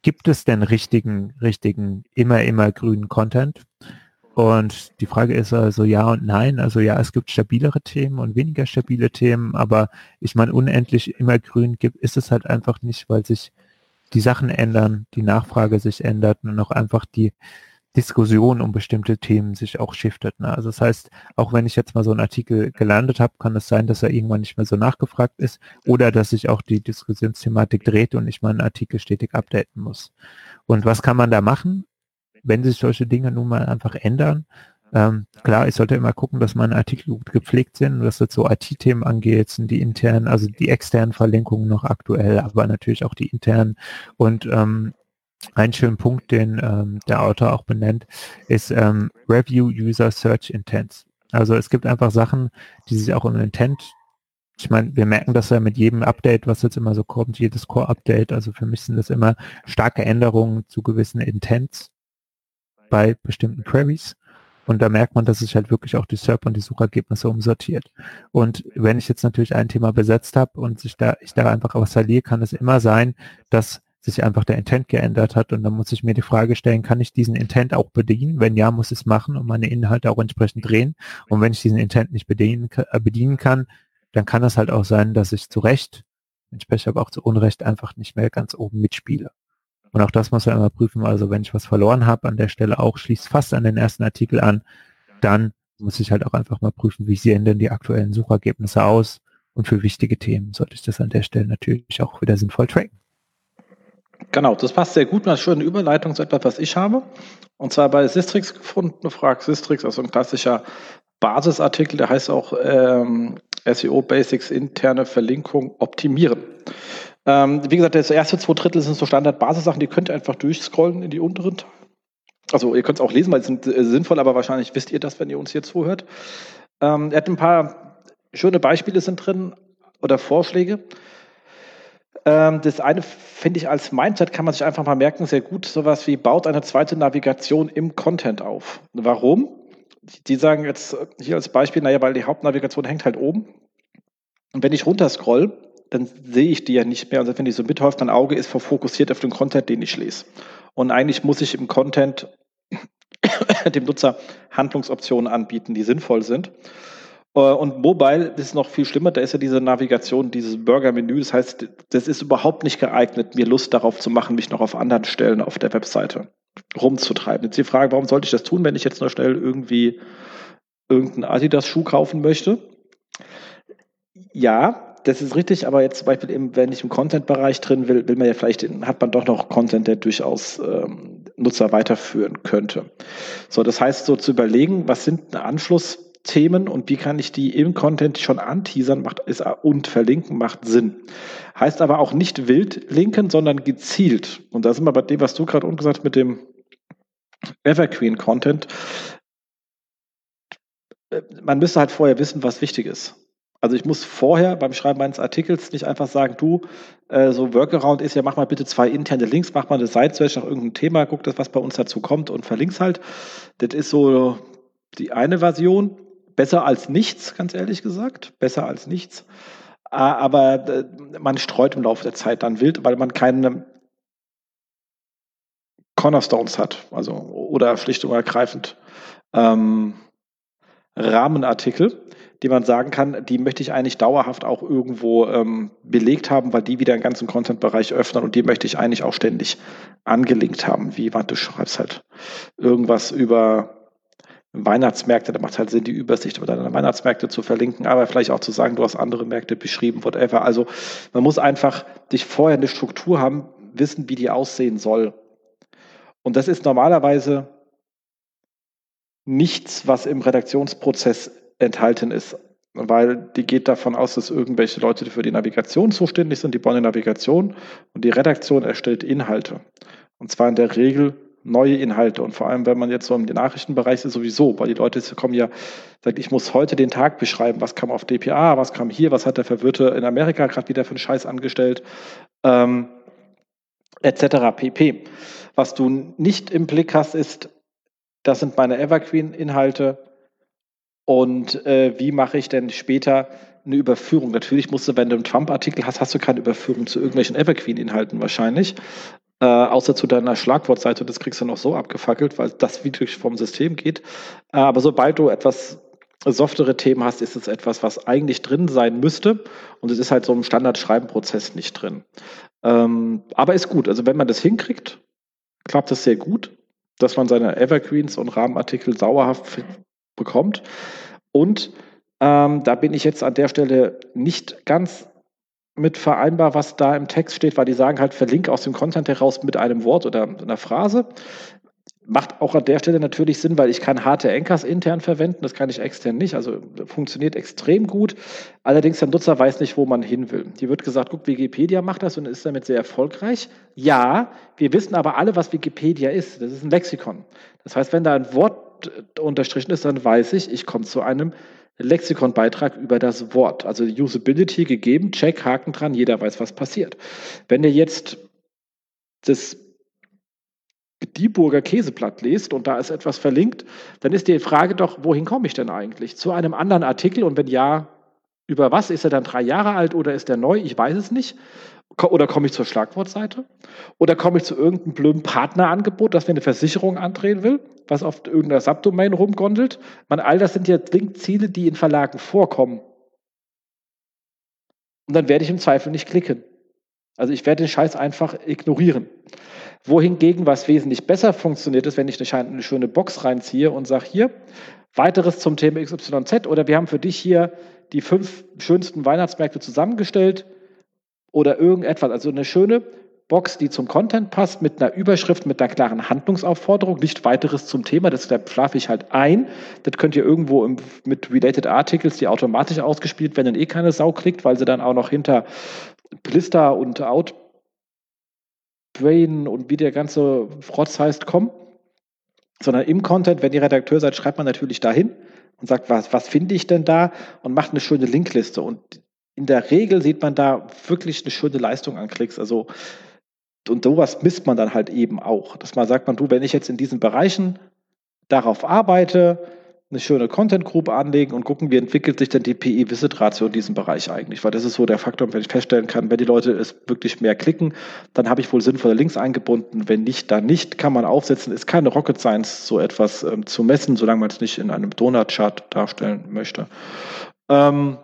gibt es denn richtigen, richtigen, immer, immer grünen Content? Und die Frage ist also ja und nein. Also ja, es gibt stabilere Themen und weniger stabile Themen, aber ich meine, unendlich immer grün gibt, ist es halt einfach nicht, weil sich die Sachen ändern, die Nachfrage sich ändert und auch einfach die, Diskussion um bestimmte Themen sich auch shiftet. Ne? Also das heißt, auch wenn ich jetzt mal so einen Artikel gelandet habe, kann es sein, dass er irgendwann nicht mehr so nachgefragt ist oder dass sich auch die Diskussionsthematik dreht und ich meinen Artikel stetig updaten muss. Und was kann man da machen, wenn sich solche Dinge nun mal einfach ändern? Ähm, klar, ich sollte immer gucken, dass meine Artikel gut gepflegt sind, was jetzt so IT-Themen angeht, sind die internen, also die externen Verlinkungen noch aktuell, aber natürlich auch die internen und ähm, ein schöner Punkt, den ähm, der Autor auch benennt, ist ähm, Review User Search Intents. Also es gibt einfach Sachen, die sich auch im Intent, ich meine, wir merken das ja mit jedem Update, was jetzt immer so kommt, jedes Core-Update, also für mich sind das immer starke Änderungen zu gewissen Intents bei bestimmten Queries. Und da merkt man, dass sich halt wirklich auch die SERP und die Suchergebnisse umsortiert. Und wenn ich jetzt natürlich ein Thema besetzt habe und sich da, ich da einfach was verliere, kann es immer sein, dass sich einfach der Intent geändert hat und dann muss ich mir die Frage stellen, kann ich diesen Intent auch bedienen? Wenn ja, muss ich es machen und meine Inhalte auch entsprechend drehen. Und wenn ich diesen Intent nicht bedienen, äh, bedienen kann, dann kann es halt auch sein, dass ich zu Recht, entsprechend aber auch zu Unrecht einfach nicht mehr ganz oben mitspiele. Und auch das muss man immer prüfen. Also wenn ich was verloren habe an der Stelle auch, schließt fast an den ersten Artikel an, dann muss ich halt auch einfach mal prüfen, wie sehen denn die aktuellen Suchergebnisse aus. Und für wichtige Themen sollte ich das an der Stelle natürlich auch wieder sinnvoll tracken. Genau, das passt sehr gut. Eine schöne Überleitung zu etwas, was ich habe. Und zwar bei Sistrix gefunden, fragt Sistrix, also ein klassischer Basisartikel, der heißt auch ähm, SEO Basics interne Verlinkung optimieren. Ähm, wie gesagt, das erste zwei Drittel sind so Standard-Basissachen, die könnt ihr einfach durchscrollen in die unteren. Also ihr könnt es auch lesen, weil sie sind äh, sinnvoll, aber wahrscheinlich wisst ihr das, wenn ihr uns hier zuhört. Ähm, er hat ein paar schöne Beispiele sind drin oder Vorschläge. Ähm, das eine finde ich als Mindset kann man sich einfach mal merken, sehr gut. Sowas wie baut eine zweite Navigation im Content auf. Warum? Die sagen jetzt hier als Beispiel, naja, weil die Hauptnavigation hängt halt oben. Und wenn ich runterscroll, dann sehe ich die ja nicht mehr. Und wenn die so mithäuft, mein Auge ist fokussiert auf den Content, den ich lese. Und eigentlich muss ich im Content [COUGHS] dem Nutzer Handlungsoptionen anbieten, die sinnvoll sind. Äh, und Mobile ist noch viel schlimmer, da ist ja diese Navigation, dieses Burger-Menü. Das heißt, das ist überhaupt nicht geeignet, mir Lust darauf zu machen, mich noch auf anderen Stellen auf der Webseite rumzutreiben. Jetzt die Frage, warum sollte ich das tun, wenn ich jetzt nur schnell irgendwie irgendeinen Adidas-Schuh kaufen möchte? Ja, das ist richtig, aber jetzt zum Beispiel, eben, wenn ich im Content-Bereich drin will, will man ja vielleicht, hat man doch noch Content, der durchaus ähm, Nutzer weiterführen könnte. So, das heißt, so zu überlegen, was sind Anschlussthemen und wie kann ich die im Content schon anteasern macht, ist, und verlinken macht Sinn. Heißt aber auch nicht wild linken, sondern gezielt. Und da sind wir bei dem, was du gerade unten gesagt hast mit dem Evergreen-Content. Äh, man müsste halt vorher wissen, was wichtig ist. Also ich muss vorher beim Schreiben meines Artikels nicht einfach sagen, du, äh, so Workaround ist ja, mach mal bitte zwei interne Links, mach mal eine Site-Search nach irgendeinem Thema, guck das, was bei uns dazu kommt und verlink's halt. Das ist so die eine Version. Besser als nichts, ganz ehrlich gesagt. Besser als nichts. Aber äh, man streut im Laufe der Zeit dann wild, weil man keine Cornerstones hat. Also, oder schlicht und ergreifend ähm, Rahmenartikel die man sagen kann, die möchte ich eigentlich dauerhaft auch irgendwo ähm, belegt haben, weil die wieder einen ganzen Content-Bereich öffnen und die möchte ich eigentlich auch ständig angelinkt haben. Wie du schreibst halt irgendwas über Weihnachtsmärkte, da macht halt Sinn, die Übersicht über deine Weihnachtsmärkte zu verlinken, aber vielleicht auch zu sagen, du hast andere Märkte beschrieben, whatever. Also man muss einfach dich vorher eine Struktur haben, wissen, wie die aussehen soll. Und das ist normalerweise nichts, was im Redaktionsprozess enthalten ist. Weil die geht davon aus, dass irgendwelche Leute für die Navigation zuständig sind, die bauen die Navigation und die Redaktion erstellt Inhalte. Und zwar in der Regel neue Inhalte. Und vor allem, wenn man jetzt so im Nachrichtenbereich ist, sowieso, weil die Leute kommen ja, sagen, ich muss heute den Tag beschreiben, was kam auf DPA, was kam hier, was hat der Verwirrte in Amerika gerade wieder für einen Scheiß angestellt, ähm, etc. pp. Was du nicht im Blick hast, ist, das sind meine Evergreen-Inhalte, und äh, wie mache ich denn später eine Überführung? Natürlich musst du, wenn du einen Trump-Artikel hast, hast du keine Überführung zu irgendwelchen Evergreen-Inhalten wahrscheinlich. Äh, außer zu deiner Schlagwortseite, das kriegst du noch so abgefackelt, weil das wirklich vom System geht. Äh, aber sobald du etwas softere Themen hast, ist es etwas, was eigentlich drin sein müsste. Und es ist halt so im Standard-Schreiben-Prozess nicht drin. Ähm, aber ist gut. Also wenn man das hinkriegt, klappt das sehr gut, dass man seine Evergreens und Rahmenartikel sauerhaft bekommt. Und ähm, da bin ich jetzt an der Stelle nicht ganz mit vereinbar, was da im Text steht, weil die sagen halt, verlinke aus dem Content heraus mit einem Wort oder einer Phrase. Macht auch an der Stelle natürlich Sinn, weil ich kann harte Anchors intern verwenden, das kann ich extern nicht. Also funktioniert extrem gut. Allerdings der Nutzer weiß nicht, wo man hin will. Hier wird gesagt, guck, Wikipedia macht das und ist damit sehr erfolgreich. Ja, wir wissen aber alle, was Wikipedia ist. Das ist ein Lexikon. Das heißt, wenn da ein Wort unterstrichen ist, dann weiß ich, ich komme zu einem Lexikonbeitrag über das Wort. Also Usability gegeben, Check, Haken dran, jeder weiß, was passiert. Wenn ihr jetzt das Dieburger Käseblatt lest und da ist etwas verlinkt, dann ist die Frage doch, wohin komme ich denn eigentlich? Zu einem anderen Artikel und wenn ja, über was? Ist er dann drei Jahre alt oder ist er neu? Ich weiß es nicht. Oder komme ich zur Schlagwortseite? Oder komme ich zu irgendeinem blöden Partnerangebot, das mir eine Versicherung andrehen will, was auf irgendeiner Subdomain rumgondelt? Man, all das sind ja Linkziele, die in Verlagen vorkommen. Und dann werde ich im Zweifel nicht klicken. Also ich werde den Scheiß einfach ignorieren. Wohingegen, was wesentlich besser funktioniert, ist, wenn ich eine schöne Box reinziehe und sage, hier, weiteres zum Thema XYZ oder wir haben für dich hier die fünf schönsten Weihnachtsmärkte zusammengestellt oder irgendetwas. Also eine schöne Box, die zum Content passt, mit einer Überschrift, mit einer klaren Handlungsaufforderung, nicht weiteres zum Thema, das schlafe ich halt ein. Das könnt ihr irgendwo im, mit Related Articles, die automatisch ausgespielt werden, eh keine Sau klickt, weil sie dann auch noch hinter Blister und Outbrain und wie der ganze Frotz heißt, kommen, sondern im Content, wenn ihr Redakteur seid, schreibt man natürlich dahin und sagt, was, was finde ich denn da und macht eine schöne Linkliste. Und in der Regel sieht man da wirklich eine schöne Leistung an Klicks. Also, und sowas misst man dann halt eben auch. Dass man sagt, man, du, wenn ich jetzt in diesen Bereichen darauf arbeite, eine schöne Content Group anlegen und gucken, wie entwickelt sich denn die PI-Visit-Ratio in diesem Bereich eigentlich. Weil das ist so der Faktor, wenn ich feststellen kann, wenn die Leute es wirklich mehr klicken, dann habe ich wohl sinnvolle Links eingebunden. Wenn nicht, dann nicht, kann man aufsetzen. Ist keine Rocket Science, so etwas ähm, zu messen, solange man es nicht in einem Donut-Chart darstellen möchte. Ähm,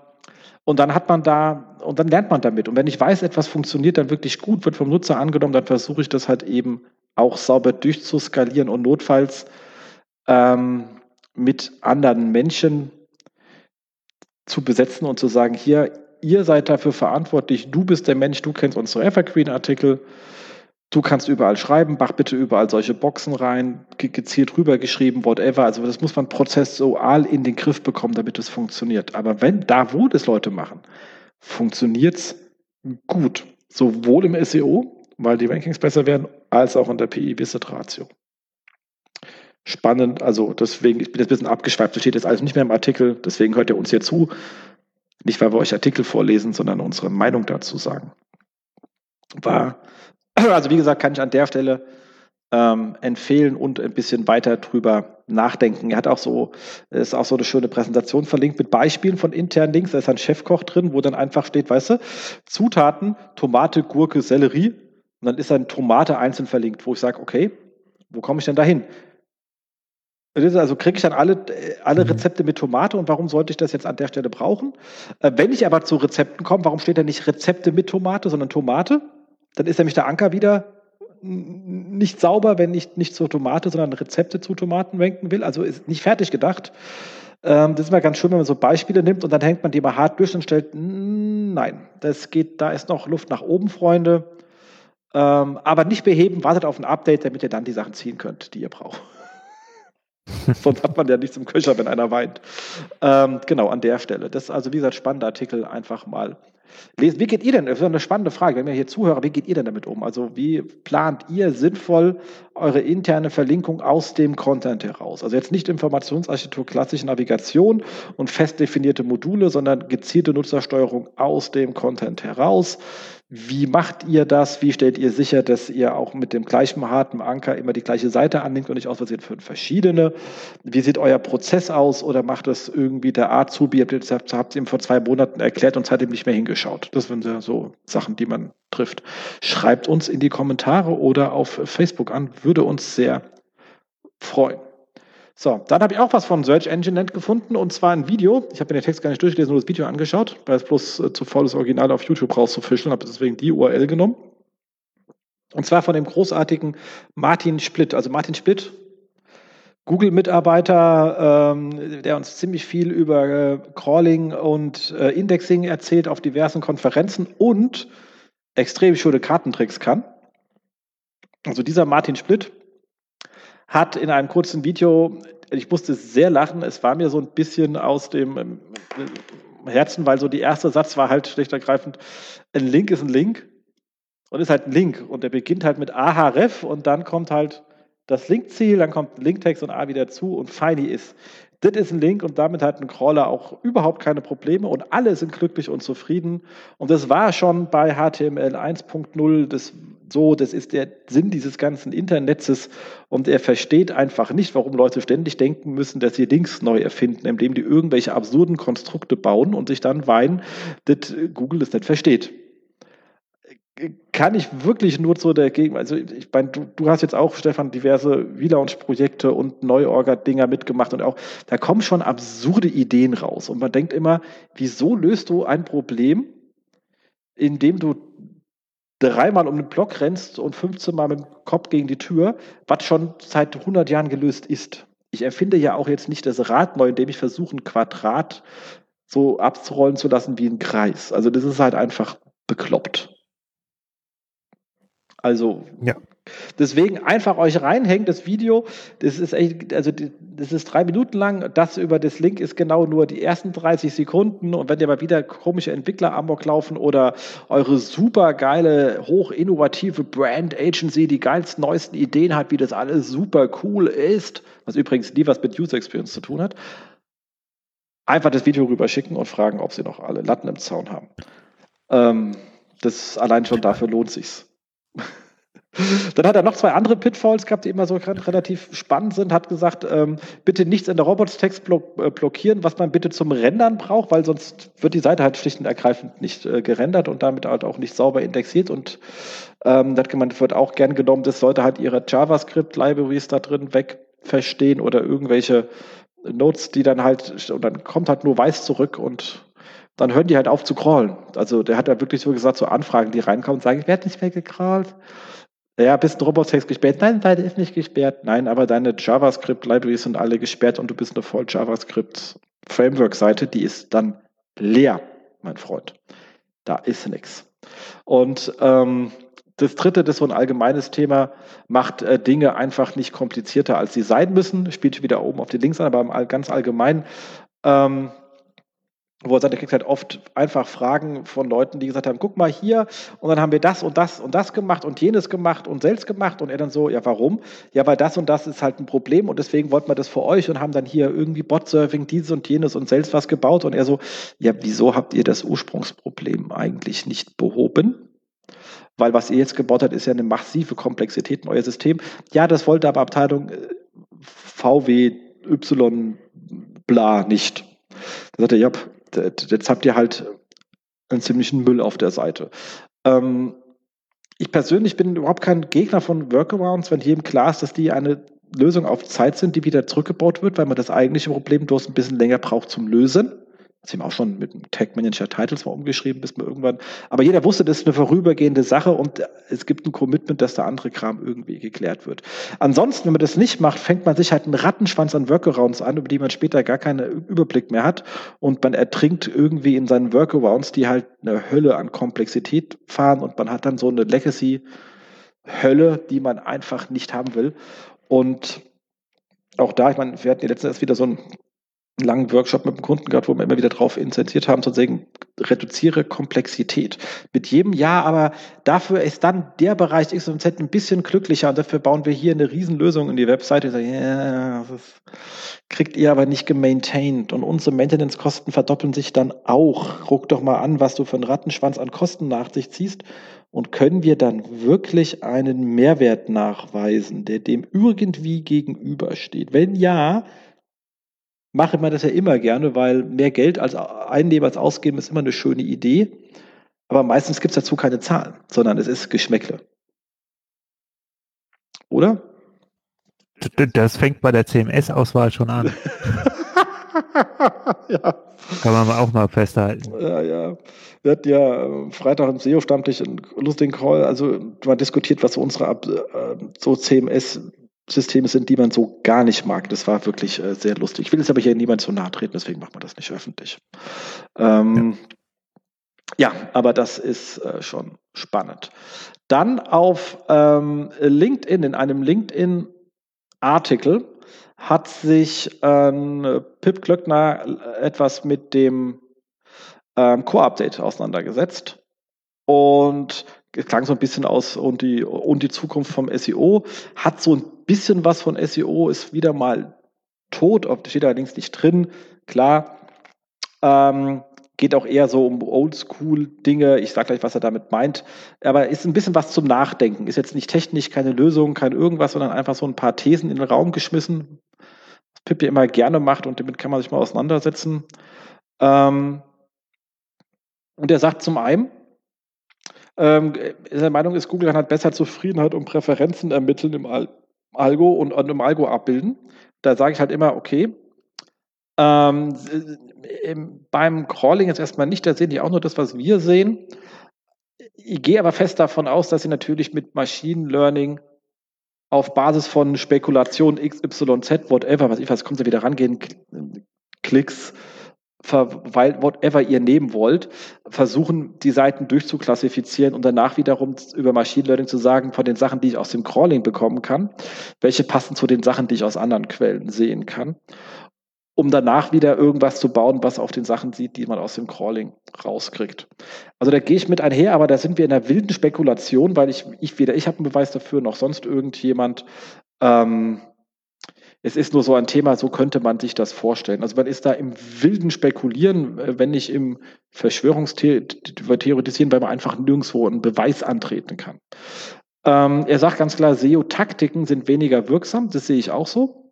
und dann hat man da, und dann lernt man damit. Und wenn ich weiß, etwas funktioniert dann wirklich gut, wird vom Nutzer angenommen, dann versuche ich das halt eben auch sauber durchzuskalieren und notfalls ähm, mit anderen Menschen zu besetzen und zu sagen, hier, ihr seid dafür verantwortlich, du bist der Mensch, du kennst unsere Evergreen-Artikel, du kannst überall schreiben, mach bitte überall solche Boxen rein, gezielt rübergeschrieben, whatever. Also das muss man prozessual in den Griff bekommen, damit es funktioniert. Aber wenn, da wo das Leute machen, funktioniert es gut. Sowohl im SEO, weil die Rankings besser werden, als auch in der PI-Visit-Ratio spannend. Also deswegen, ich bin jetzt ein bisschen abgeschweift, das steht jetzt alles nicht mehr im Artikel, deswegen hört ihr uns hier zu. Nicht, weil wir euch Artikel vorlesen, sondern unsere Meinung dazu sagen. War, [CLEARS THROAT] also wie gesagt, kann ich an der Stelle ähm, empfehlen und ein bisschen weiter drüber nachdenken. Er hat auch so, ist auch so eine schöne Präsentation verlinkt mit Beispielen von internen Links. Da ist ein Chefkoch drin, wo dann einfach steht, weißt du, Zutaten, Tomate, Gurke, Sellerie. Und dann ist ein Tomate einzeln verlinkt, wo ich sage, okay, wo komme ich denn da hin? Also kriege ich dann alle, alle mhm. Rezepte mit Tomate und warum sollte ich das jetzt an der Stelle brauchen? Äh, wenn ich aber zu Rezepten komme, warum steht da nicht Rezepte mit Tomate, sondern Tomate? Dann ist nämlich der Anker wieder nicht sauber, wenn ich nicht zur Tomate, sondern Rezepte zu Tomaten wenken will. Also ist nicht fertig gedacht. Ähm, das ist mal ganz schön, wenn man so Beispiele nimmt und dann hängt man die mal hart durch und stellt, nein, das geht, da ist noch Luft nach oben, Freunde. Ähm, aber nicht beheben, wartet auf ein Update, damit ihr dann die Sachen ziehen könnt, die ihr braucht. [LAUGHS] Sonst hat man ja nichts im Köcher, wenn einer weint. Ähm, genau, an der Stelle. Das ist also, wie gesagt, spannender Artikel einfach mal. Wie geht ihr denn, das ist eine spannende Frage, wenn wir hier Zuhörer, wie geht ihr denn damit um? Also wie plant ihr sinnvoll eure interne Verlinkung aus dem Content heraus? Also jetzt nicht Informationsarchitektur, klassische Navigation und fest definierte Module, sondern gezielte Nutzersteuerung aus dem Content heraus. Wie macht ihr das? Wie stellt ihr sicher, dass ihr auch mit dem gleichen harten Anker immer die gleiche Seite annimmt und nicht aus Versehen für verschiedene? Wie sieht euer Prozess aus oder macht das irgendwie der Azubi? Ihr habt ihm vor zwei Monaten erklärt und seitdem nicht mehr hingeschaut? Das sind ja so Sachen, die man trifft. Schreibt uns in die Kommentare oder auf Facebook an, würde uns sehr freuen. So, dann habe ich auch was von Search Engine Net gefunden und zwar ein Video. Ich habe mir den Text gar nicht durchgelesen, nur das Video angeschaut, weil es bloß äh, zu faul ist, Original auf YouTube rauszufischen, habe deswegen die URL genommen. Und zwar von dem großartigen Martin Splitt. Also Martin Splitt, Google-Mitarbeiter, ähm, der uns ziemlich viel über äh, Crawling und äh, Indexing erzählt auf diversen Konferenzen und extrem schöne Kartentricks kann. Also dieser Martin Splitt hat in einem kurzen Video, ich musste sehr lachen, es war mir so ein bisschen aus dem ähm, Herzen, weil so der erste Satz war halt schlicht ergreifend, ein Link ist ein Link und ist halt ein Link und der beginnt halt mit ahref und dann kommt halt das Linkziel, dann kommt Linktext und A wieder zu und Feini ist. Das ist ein Link und damit hat ein Crawler auch überhaupt keine Probleme und alle sind glücklich und zufrieden. Und das war schon bei HTML 1.0 das so, das ist der Sinn dieses ganzen Internets. Und er versteht einfach nicht, warum Leute ständig denken müssen, dass sie Links neu erfinden, indem die irgendwelche absurden Konstrukte bauen und sich dann weinen, dass Google das nicht versteht kann ich wirklich nur zu dagegen, also ich meine, du, du hast jetzt auch, Stefan, diverse Relaunch-Projekte und Neuorga-Dinger mitgemacht und auch, da kommen schon absurde Ideen raus und man denkt immer, wieso löst du ein Problem, indem du dreimal um den Block rennst und 15 Mal mit dem Kopf gegen die Tür, was schon seit 100 Jahren gelöst ist. Ich erfinde ja auch jetzt nicht das Rad neu, indem ich versuche, ein Quadrat so abzurollen zu lassen wie ein Kreis. Also das ist halt einfach bekloppt. Also, ja. Deswegen einfach euch reinhängen, das Video, das ist echt, also das ist drei Minuten lang, das über das Link ist genau nur die ersten 30 Sekunden und wenn ihr mal wieder komische Entwickler Amok laufen oder eure super geile, hoch innovative Brand Agency, die geilsten, neuesten Ideen hat, wie das alles super cool ist, was übrigens nie was mit User Experience zu tun hat, einfach das Video rüberschicken und fragen, ob sie noch alle Latten im Zaun haben. Ähm, das allein schon dafür lohnt sich's. Dann hat er noch zwei andere Pitfalls gehabt, die immer so relativ spannend sind. Hat gesagt, ähm, bitte nichts in der Robots-Text äh, blockieren, was man bitte zum Rendern braucht, weil sonst wird die Seite halt schlicht und ergreifend nicht äh, gerendert und damit halt auch nicht sauber indexiert. Und ähm, das wird auch gern genommen, dass Leute halt ihre JavaScript-Libraries da drin wegverstehen oder irgendwelche Notes, die dann halt, und dann kommt halt nur weiß zurück und dann hören die halt auf zu crawlen. Also der hat ja wirklich so gesagt, so Anfragen, die reinkommen sagen, ich werde nicht mehr gecrawlt. Ja, bist ein Robotext gesperrt? Nein, deine ist nicht gesperrt. Nein, aber deine JavaScript-Libraries sind alle gesperrt und du bist eine voll JavaScript-Framework-Seite, die ist dann leer, mein Freund. Da ist nichts. Und ähm, das dritte, das ist so ein allgemeines Thema, macht äh, Dinge einfach nicht komplizierter, als sie sein müssen. Spielt wieder oben auf die Links an, aber ganz allgemein. Ähm, wo er sagt, er kriegt halt oft einfach Fragen von Leuten, die gesagt haben, guck mal hier, und dann haben wir das und das und das gemacht und jenes gemacht und selbst gemacht und er dann so, ja warum? Ja, weil das und das ist halt ein Problem und deswegen wollten wir das für euch und haben dann hier irgendwie Bot-Surfing, dieses und jenes und selbst was gebaut und er so, ja, wieso habt ihr das Ursprungsproblem eigentlich nicht behoben? Weil was ihr jetzt gebaut habt, ist ja eine massive Komplexität in euer System. Ja, das wollte aber Abteilung äh, VW Y bla nicht. Da sagt er, ja, jetzt habt ihr halt einen ziemlichen Müll auf der Seite. Ähm, ich persönlich bin überhaupt kein Gegner von Workarounds, wenn jedem klar ist, dass die eine Lösung auf Zeit sind, die wieder zurückgebaut wird, weil man das eigentliche Problem durchaus ein bisschen länger braucht zum Lösen. Das haben auch schon mit dem Tag Manager Titles mal umgeschrieben, bis man irgendwann. Aber jeder wusste, das ist eine vorübergehende Sache und es gibt ein Commitment, dass der andere Kram irgendwie geklärt wird. Ansonsten, wenn man das nicht macht, fängt man sich halt einen Rattenschwanz an Workarounds an, über die man später gar keinen Überblick mehr hat und man ertrinkt irgendwie in seinen Workarounds, die halt eine Hölle an Komplexität fahren und man hat dann so eine Legacy Hölle, die man einfach nicht haben will. Und auch da, ich meine, wir hatten ja letztens wieder so ein einen langen Workshop mit dem Kunden gehabt, wo wir immer wieder darauf incentiert haben, zu sagen, reduziere Komplexität. Mit jedem Jahr, aber dafür ist dann der Bereich X und Z ein bisschen glücklicher und dafür bauen wir hier eine Riesenlösung in die Webseite. Ja, das kriegt ihr aber nicht gemaintained und unsere Maintenance-Kosten verdoppeln sich dann auch. Ruck doch mal an, was du für einen Rattenschwanz an Kosten nach sich ziehst und können wir dann wirklich einen Mehrwert nachweisen, der dem irgendwie gegenübersteht? Wenn ja, mache man das ja immer gerne, weil mehr Geld als einnehmen als ausgeben ist immer eine schöne Idee. Aber meistens gibt es dazu keine Zahlen, sondern es ist Geschmäckle. Oder? Das fängt bei der CMS-Auswahl schon an. [LAUGHS] ja. Kann man auch mal festhalten. Ja, ja. Wir hatten ja äh, Freitag im SEO-Stammtisch einen lustigen Call, also man diskutiert, was so unsere äh, so CMS Systeme sind, die man so gar nicht mag. Das war wirklich äh, sehr lustig. Ich will jetzt aber hier niemand so nahe treten, deswegen macht man das nicht öffentlich. Ähm, ja. ja. aber das ist äh, schon spannend. Dann auf ähm, LinkedIn, in einem LinkedIn-Artikel hat sich äh, Pip Klöckner etwas mit dem ähm, Core-Update auseinandergesetzt. Und es klang so ein bisschen aus und die, und die Zukunft vom SEO hat so ein bisschen was von SEO, ist wieder mal tot, steht allerdings nicht drin. Klar, ähm, geht auch eher so um Oldschool-Dinge. Ich sage gleich, was er damit meint. Aber ist ein bisschen was zum Nachdenken. Ist jetzt nicht technisch keine Lösung, kein irgendwas, sondern einfach so ein paar Thesen in den Raum geschmissen. Was Pip ja immer gerne macht und damit kann man sich mal auseinandersetzen. Ähm, und er sagt zum einen, ähm, der Meinung ist, Google kann halt besser Zufriedenheit und Präferenzen ermitteln im Al Algo und, und, im Algo abbilden. Da sage ich halt immer, okay, ähm, im, beim Crawling jetzt erstmal nicht, da sehen die auch nur das, was wir sehen. Ich gehe aber fest davon aus, dass sie natürlich mit Machine Learning auf Basis von Spekulation X, Y, Z, whatever, was ich weiß, kommt sie wieder rangehen, Klicks, whatever ihr nehmen wollt, versuchen, die Seiten durchzuklassifizieren und danach wiederum über Machine Learning zu sagen, von den Sachen, die ich aus dem Crawling bekommen kann, welche passen zu den Sachen, die ich aus anderen Quellen sehen kann, um danach wieder irgendwas zu bauen, was auf den Sachen sieht, die man aus dem Crawling rauskriegt. Also da gehe ich mit einher, aber da sind wir in einer wilden Spekulation, weil ich, ich weder ich habe einen Beweis dafür, noch sonst irgendjemand. Ähm, es ist nur so ein Thema, so könnte man sich das vorstellen. Also man ist da im wilden Spekulieren, äh, wenn nicht im Verschwörungstheoretisieren, weil man einfach nirgendwo einen Beweis antreten kann. Ähm, er sagt ganz klar, SEO-Taktiken sind weniger wirksam. Das sehe ich auch so.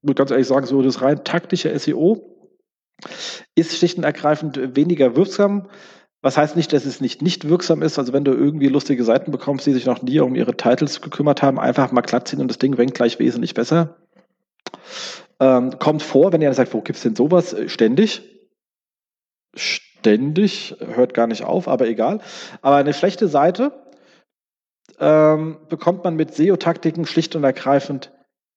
Ich muss ganz ehrlich sagen, so das rein taktische SEO ist schlicht und ergreifend weniger wirksam. Was heißt nicht, dass es nicht nicht wirksam ist. Also wenn du irgendwie lustige Seiten bekommst, die sich noch nie um ihre Titles gekümmert haben, einfach mal glatt ziehen und das Ding rankt gleich wesentlich besser. Ähm, kommt vor, wenn ihr sagt, wo gibt es denn sowas? Äh, ständig. Ständig, hört gar nicht auf, aber egal. Aber eine schlechte Seite ähm, bekommt man mit SEO-Taktiken schlicht und ergreifend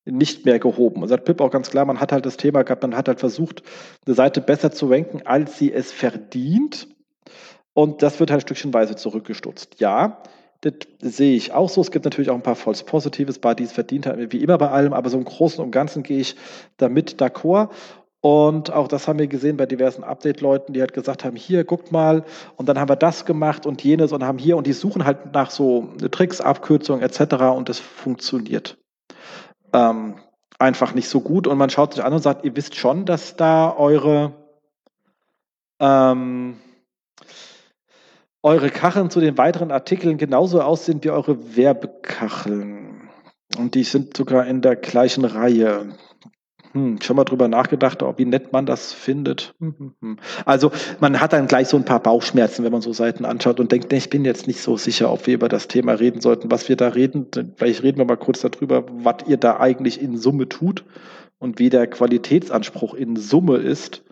nicht mehr gehoben. Und sagt Pip auch ganz klar, man hat halt das Thema gehabt, man hat halt versucht, eine Seite besser zu ranken, als sie es verdient. Und das wird halt stückchenweise zurückgestutzt. Ja, das sehe ich auch so. Es gibt natürlich auch ein paar False Positives, bei die es verdient haben, wie immer bei allem, aber so im Großen und Ganzen gehe ich damit d'accord. Und auch das haben wir gesehen bei diversen Update-Leuten, die halt gesagt haben, hier, guckt mal, und dann haben wir das gemacht und jenes und haben hier, und die suchen halt nach so Tricks, Abkürzungen etc. und das funktioniert ähm, einfach nicht so gut. Und man schaut sich an und sagt, ihr wisst schon, dass da eure ähm, eure Kacheln zu den weiteren Artikeln genauso aussehen wie eure Werbekacheln. Und die sind sogar in der gleichen Reihe. Hm, schon mal drüber nachgedacht, ob wie nett man das findet. Hm, hm, hm. Also man hat dann gleich so ein paar Bauchschmerzen, wenn man so Seiten anschaut und denkt, nee, ich bin jetzt nicht so sicher, ob wir über das Thema reden sollten, was wir da reden. Vielleicht reden wir mal kurz darüber, was ihr da eigentlich in Summe tut und wie der Qualitätsanspruch in Summe ist.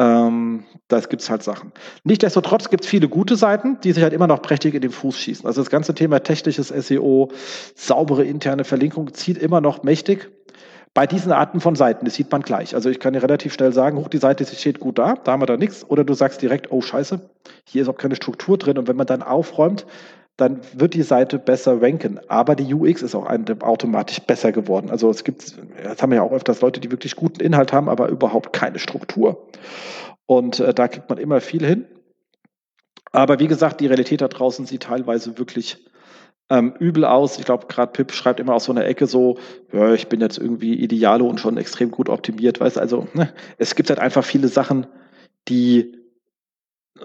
Ähm, das gibt es halt Sachen. Nichtsdestotrotz gibt es viele gute Seiten, die sich halt immer noch prächtig in den Fuß schießen. Also das ganze Thema technisches SEO, saubere interne Verlinkung zieht immer noch mächtig. Bei diesen Arten von Seiten, das sieht man gleich. Also ich kann dir relativ schnell sagen, hoch die Seite steht gut da, da haben wir da nichts. Oder du sagst direkt, oh scheiße, hier ist auch keine Struktur drin. Und wenn man dann aufräumt, dann wird die Seite besser ranken. Aber die UX ist auch automatisch besser geworden. Also es gibt, das haben wir ja auch öfters Leute, die wirklich guten Inhalt haben, aber überhaupt keine Struktur. Und äh, da kriegt man immer viel hin. Aber wie gesagt, die Realität da draußen sieht teilweise wirklich ähm, übel aus. Ich glaube, gerade Pip schreibt immer aus so einer Ecke so, ja, ich bin jetzt irgendwie Idealo und schon extrem gut optimiert. Weißt also, ne, es gibt halt einfach viele Sachen, die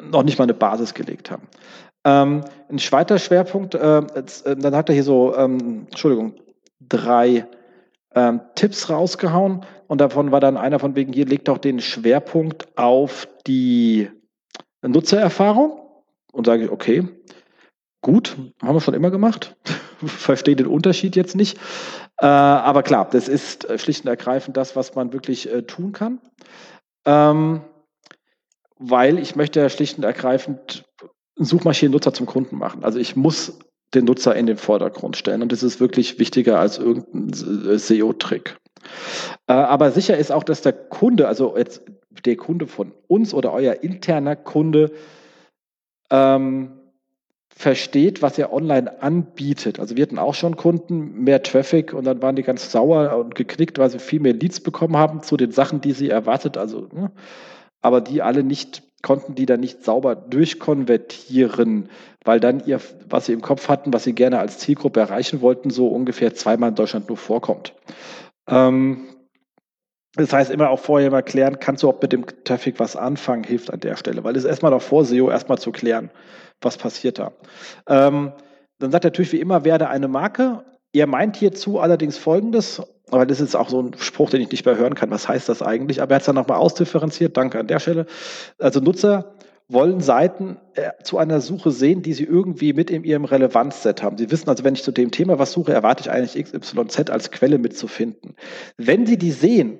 noch nicht mal eine Basis gelegt haben. Ähm, ein zweiter Schwerpunkt, äh, jetzt, äh, dann hat er hier so, ähm, Entschuldigung, drei ähm, Tipps rausgehauen und davon war dann einer von wegen, hier legt auch den Schwerpunkt auf die Nutzererfahrung. Und sage ich, okay, gut, haben wir schon immer gemacht, [LAUGHS] verstehe den Unterschied jetzt nicht, äh, aber klar, das ist äh, schlicht und ergreifend das, was man wirklich äh, tun kann. Ähm, weil ich möchte ja schlicht und ergreifend Suchmaschinennutzer zum Kunden machen. Also ich muss den Nutzer in den Vordergrund stellen und das ist wirklich wichtiger als irgendein SEO-Trick. Äh, aber sicher ist auch, dass der Kunde, also jetzt der Kunde von uns oder euer interner Kunde, ähm, versteht, was er online anbietet. Also wir hatten auch schon Kunden, mehr Traffic und dann waren die ganz sauer und geknickt, weil sie viel mehr Leads bekommen haben zu den Sachen, die sie erwartet, also, ne, aber die alle nicht konnten die dann nicht sauber durchkonvertieren, weil dann ihr, was sie im Kopf hatten, was sie gerne als Zielgruppe erreichen wollten, so ungefähr zweimal in Deutschland nur vorkommt. Ähm, das heißt, immer auch vorher mal klären, kannst du auch mit dem Traffic was anfangen, hilft an der Stelle, weil es erstmal noch vor SEO erstmal zu klären, was passiert da. Ähm, dann sagt er natürlich wie immer, werde eine Marke. Er meint hierzu allerdings Folgendes, aber das ist auch so ein Spruch, den ich nicht mehr hören kann. Was heißt das eigentlich? Aber er hat es dann nochmal ausdifferenziert. Danke an der Stelle. Also Nutzer wollen Seiten äh, zu einer Suche sehen, die sie irgendwie mit in ihrem Relevanzset haben. Sie wissen also, wenn ich zu dem Thema was suche, erwarte ich eigentlich XYZ als Quelle mitzufinden. Wenn Sie die sehen,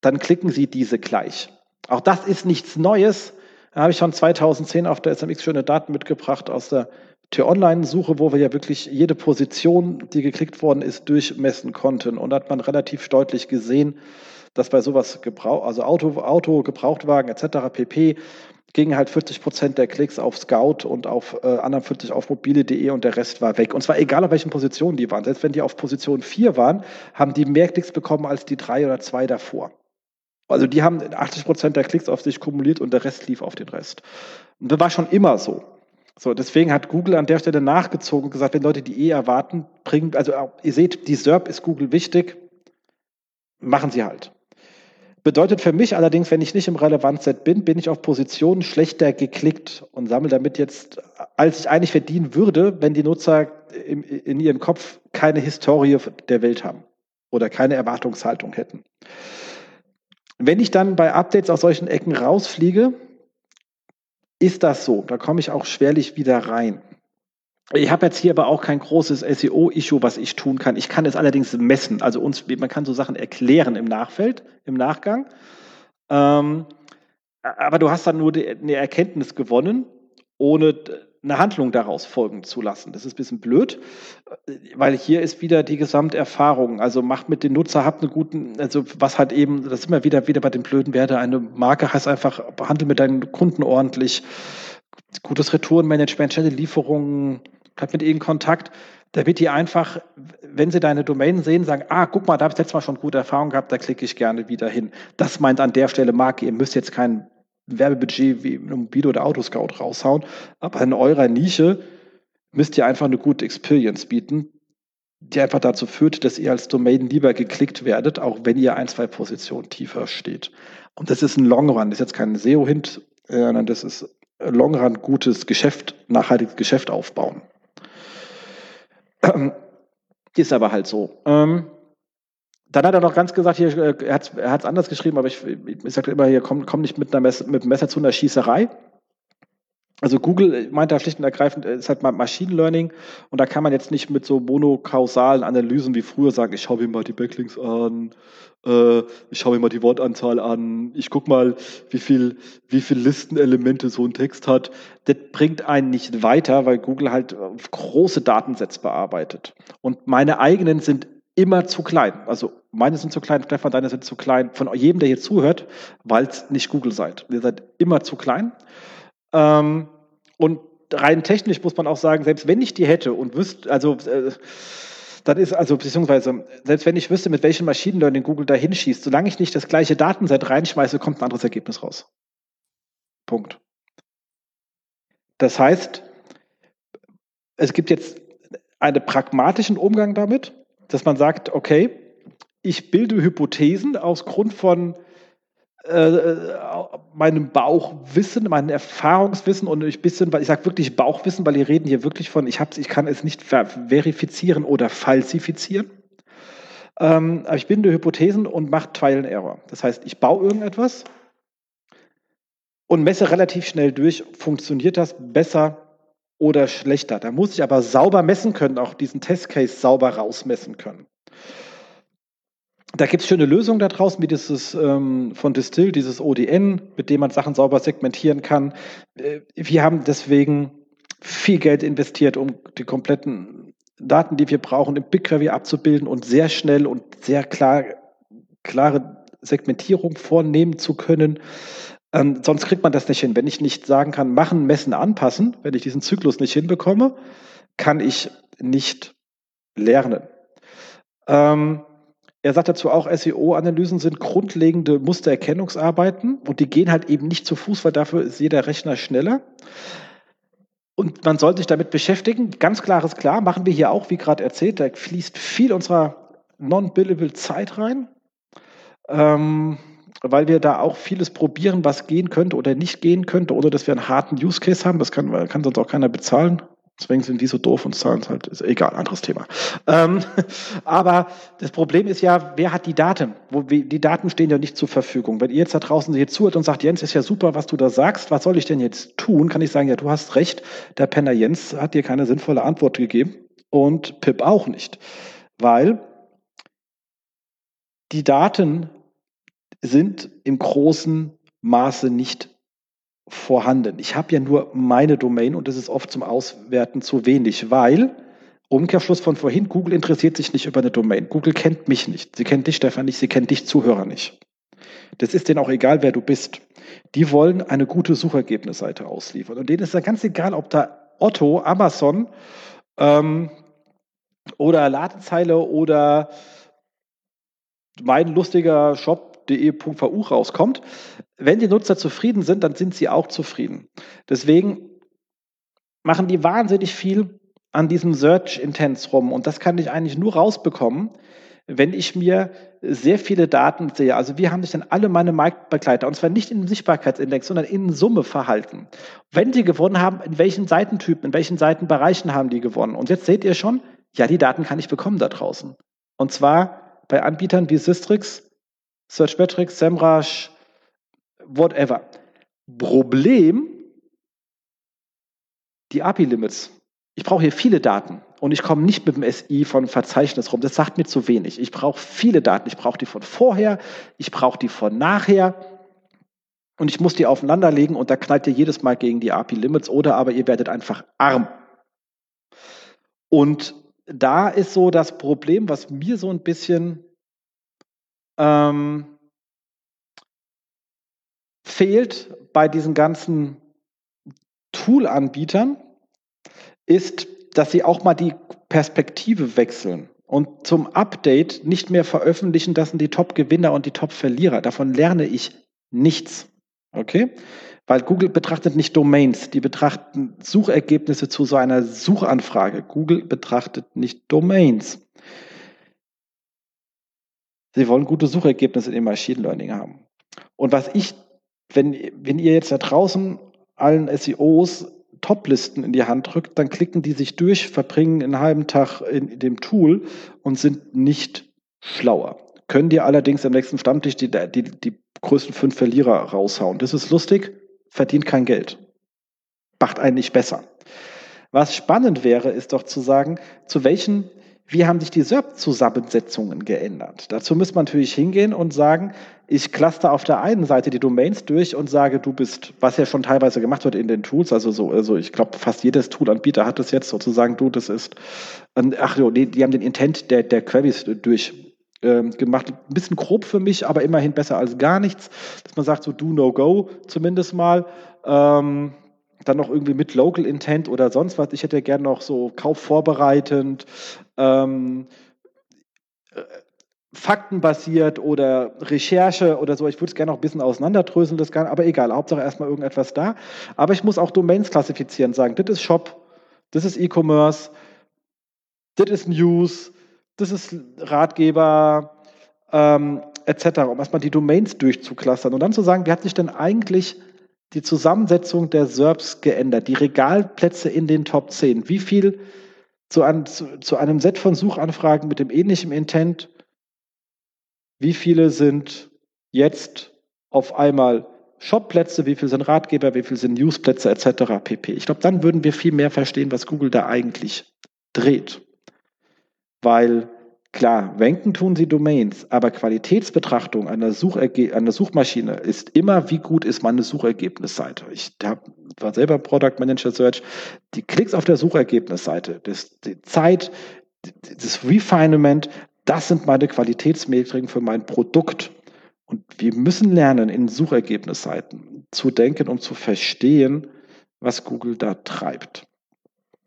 dann klicken Sie diese gleich. Auch das ist nichts Neues. Da habe ich schon 2010 auf der SMX schöne Daten mitgebracht aus der T-Online-Suche, wo wir ja wirklich jede Position, die geklickt worden ist, durchmessen konnten. Und da hat man relativ deutlich gesehen, dass bei sowas Gebrauch, also Auto, Auto, Gebrauchtwagen etc. pp gingen halt 40 Prozent der Klicks auf Scout und auf äh, anderen 40 auf mobile.de und der Rest war weg. Und zwar egal, auf welchen Positionen die waren. Selbst wenn die auf Position 4 waren, haben die mehr Klicks bekommen als die drei oder zwei davor. Also die haben 80 Prozent der Klicks auf sich kumuliert und der Rest lief auf den Rest. Und das war schon immer so. So, deswegen hat Google an der Stelle nachgezogen und gesagt, wenn Leute die eh erwarten, bringen, also ihr seht, die SERP ist Google wichtig, machen sie halt. Bedeutet für mich allerdings, wenn ich nicht im Relevanzset bin, bin ich auf Positionen schlechter geklickt und sammle damit jetzt, als ich eigentlich verdienen würde, wenn die Nutzer in, in ihrem Kopf keine Historie der Welt haben oder keine Erwartungshaltung hätten. Wenn ich dann bei Updates aus solchen Ecken rausfliege, ist das so. Da komme ich auch schwerlich wieder rein. Ich habe jetzt hier aber auch kein großes SEO-Issue, was ich tun kann. Ich kann es allerdings messen. Also uns, man kann so Sachen erklären im Nachfeld, im Nachgang. Ähm, aber du hast dann nur die, eine Erkenntnis gewonnen, ohne eine Handlung daraus folgen zu lassen. Das ist ein bisschen blöd, weil hier ist wieder die Gesamterfahrung. Also macht mit den Nutzer, habt einen guten, also was halt eben, das ist immer wieder, wieder bei den blöden Werte. Eine Marke heißt einfach, behandle mit deinen Kunden ordentlich, gutes Retourenmanagement, schnelle Lieferungen, bleib mit ihnen in Kontakt, damit die einfach, wenn sie deine Domain sehen, sagen, ah, guck mal, da habe ich letztes Mal schon gute Erfahrungen gehabt, da klicke ich gerne wieder hin. Das meint an der Stelle Marke, ihr müsst jetzt kein Werbebudget wie Mobile oder Autoscout raushauen, aber in eurer Nische müsst ihr einfach eine gute Experience bieten, die einfach dazu führt, dass ihr als Domain lieber geklickt werdet, auch wenn ihr ein, zwei Positionen tiefer steht. Und das ist ein Long Run, das ist jetzt kein SEO-Hint, sondern das ist Long Run gutes Geschäft, nachhaltiges Geschäft aufbauen. [CLEARS THROAT] Ist aber halt so. Ähm, dann hat er noch ganz gesagt, hier, äh, er hat es anders geschrieben, aber ich, ich sage immer hier, komm, komm nicht mit, einer Mess, mit einem Messer zu einer Schießerei. Also Google meint da schlicht und ergreifend, ist halt Machine Learning und da kann man jetzt nicht mit so monokausalen Analysen wie früher sagen, ich schaue mir mal die Backlinks an, äh, ich schaue mir mal die Wortanzahl an, ich gucke mal, wie viel, wie viel Listenelemente so ein Text hat. Das bringt einen nicht weiter, weil Google halt große Datensätze bearbeitet. Und meine eigenen sind immer zu klein. Also meine sind zu klein, Stefan, deine sind zu klein. Von jedem, der hier zuhört, weil es nicht Google seid. Ihr seid immer zu klein. Ähm, und rein technisch muss man auch sagen, selbst wenn ich die hätte und wüsste, also äh, dann ist also, beziehungsweise, selbst wenn ich wüsste, mit welchem Machine Learning Google da hinschießt, solange ich nicht das gleiche Datenset reinschmeiße, kommt ein anderes Ergebnis raus. Punkt. Das heißt, es gibt jetzt einen pragmatischen Umgang damit, dass man sagt, okay, ich bilde Hypothesen aus Grund von äh, meinem Bauchwissen, meinem Erfahrungswissen und ein bisschen, weil ich sage wirklich Bauchwissen, weil wir reden hier wirklich von, ich, ich kann es nicht verifizieren oder falsifizieren. Ähm, aber ich binde Hypothesen und mache Trial and Error. Das heißt, ich baue irgendetwas und messe relativ schnell durch, funktioniert das besser oder schlechter. Da muss ich aber sauber messen können, auch diesen Testcase sauber rausmessen können. Da gibt es schöne Lösungen da draußen, wie dieses ähm, von Distill, dieses ODN, mit dem man Sachen sauber segmentieren kann. Äh, wir haben deswegen viel Geld investiert, um die kompletten Daten, die wir brauchen, im BigQuery abzubilden und sehr schnell und sehr klar, klare Segmentierung vornehmen zu können. Ähm, sonst kriegt man das nicht hin. Wenn ich nicht sagen kann, machen, messen, anpassen, wenn ich diesen Zyklus nicht hinbekomme, kann ich nicht lernen. Ähm, er sagt dazu auch, SEO-Analysen sind grundlegende Mustererkennungsarbeiten und die gehen halt eben nicht zu Fuß, weil dafür ist jeder Rechner schneller. Und man sollte sich damit beschäftigen. Ganz klares klar, machen wir hier auch, wie gerade erzählt, da fließt viel unserer non-billable Zeit rein, ähm, weil wir da auch vieles probieren, was gehen könnte oder nicht gehen könnte, oder dass wir einen harten Use Case haben. Das kann, kann sonst auch keiner bezahlen. Deswegen sind die so doof und zahlen es halt, ist egal, anderes Thema. Ähm, [LAUGHS] aber das Problem ist ja, wer hat die Daten? Wo, die Daten stehen ja nicht zur Verfügung. Wenn ihr jetzt da draußen hier zuhört und sagt, Jens, ist ja super, was du da sagst, was soll ich denn jetzt tun? Kann ich sagen, ja, du hast recht, der Penner Jens hat dir keine sinnvolle Antwort gegeben und Pip auch nicht. Weil die Daten sind im großen Maße nicht vorhanden. Ich habe ja nur meine Domain und das ist oft zum Auswerten zu wenig, weil Umkehrschluss von vorhin, Google interessiert sich nicht über eine Domain. Google kennt mich nicht. Sie kennt dich, Stefan, nicht. Sie kennt dich, Zuhörer nicht. Das ist denen auch egal, wer du bist. Die wollen eine gute Suchergebnisseite ausliefern. Und denen ist ja ganz egal, ob da Otto, Amazon ähm, oder Ladezeile oder mein lustiger Shop.de.vu rauskommt. Wenn die Nutzer zufrieden sind, dann sind sie auch zufrieden. Deswegen machen die wahnsinnig viel an diesem Search Intents rum. Und das kann ich eigentlich nur rausbekommen, wenn ich mir sehr viele Daten sehe. Also wie haben sich denn alle meine Marktbegleiter, und zwar nicht in Sichtbarkeitsindex, sondern in Summe verhalten. Wenn sie gewonnen haben, in welchen Seitentypen, in welchen Seitenbereichen haben die gewonnen? Und jetzt seht ihr schon, ja, die Daten kann ich bekommen da draußen. Und zwar bei Anbietern wie Systrix, Searchmetrics, SEMrush, whatever. Problem, die API-Limits. Ich brauche hier viele Daten und ich komme nicht mit dem SI von Verzeichnis rum. Das sagt mir zu wenig. Ich brauche viele Daten. Ich brauche die von vorher, ich brauche die von nachher und ich muss die aufeinanderlegen und da knallt ihr jedes Mal gegen die API-Limits oder aber ihr werdet einfach arm. Und da ist so das Problem, was mir so ein bisschen ähm, fehlt bei diesen ganzen Tool-Anbietern, ist, dass sie auch mal die Perspektive wechseln und zum Update nicht mehr veröffentlichen, das sind die Top-Gewinner und die Top-Verlierer. Davon lerne ich nichts. Okay? Weil Google betrachtet nicht Domains, die betrachten Suchergebnisse zu so einer Suchanfrage. Google betrachtet nicht Domains. Sie wollen gute Suchergebnisse im Machine Learning haben. Und was ich, wenn, wenn ihr jetzt da draußen allen SEOs Toplisten in die Hand drückt, dann klicken die sich durch, verbringen einen halben Tag in dem Tool und sind nicht schlauer. Können die allerdings am nächsten Stammtisch die, die, die größten fünf Verlierer raushauen. Das ist lustig, verdient kein Geld. Macht einen nicht besser. Was spannend wäre, ist doch zu sagen, zu welchen, wie haben sich die SERP-Zusammensetzungen geändert? Dazu müsste man natürlich hingehen und sagen, ich cluster auf der einen Seite die Domains durch und sage, du bist, was ja schon teilweise gemacht wird in den Tools, also so, also ich glaube, fast jedes Toolanbieter hat das jetzt sozusagen, du, das ist, ach jo, die, die haben den Intent der, der Queries durch ähm, gemacht. Ein bisschen grob für mich, aber immerhin besser als gar nichts. Dass man sagt, so do no go zumindest mal. Ähm, dann noch irgendwie mit Local Intent oder sonst was. Ich hätte gerne noch so Kauf vorbereitend, ähm, äh, faktenbasiert oder Recherche oder so. Ich würde es gerne noch ein bisschen auseinanderdröseln, das kann, aber egal, Hauptsache erstmal irgendetwas da. Aber ich muss auch Domains klassifizieren, sagen, das ist Shop, das ist E-Commerce, das ist News, das ist Ratgeber, ähm, etc., um erstmal die Domains durchzuklustern und dann zu sagen, wie hat sich denn eigentlich die Zusammensetzung der SERPs geändert, die Regalplätze in den Top 10, wie viel zu, ein, zu, zu einem Set von Suchanfragen mit dem ähnlichen Intent, wie viele sind jetzt auf einmal Shopplätze, wie viele sind Ratgeber, wie viele sind Newsplätze etc. pp. Ich glaube, dann würden wir viel mehr verstehen, was Google da eigentlich dreht weil klar, wenken tun sie Domains, aber Qualitätsbetrachtung einer, Sucherge einer Suchmaschine ist immer, wie gut ist meine Suchergebnisseite. Ich hab, war selber Product Manager Search, die Klicks auf der Suchergebnisseite, das, die Zeit, das Refinement, das sind meine Qualitätsmetriken für mein Produkt. Und wir müssen lernen, in Suchergebnisseiten zu denken, um zu verstehen, was Google da treibt.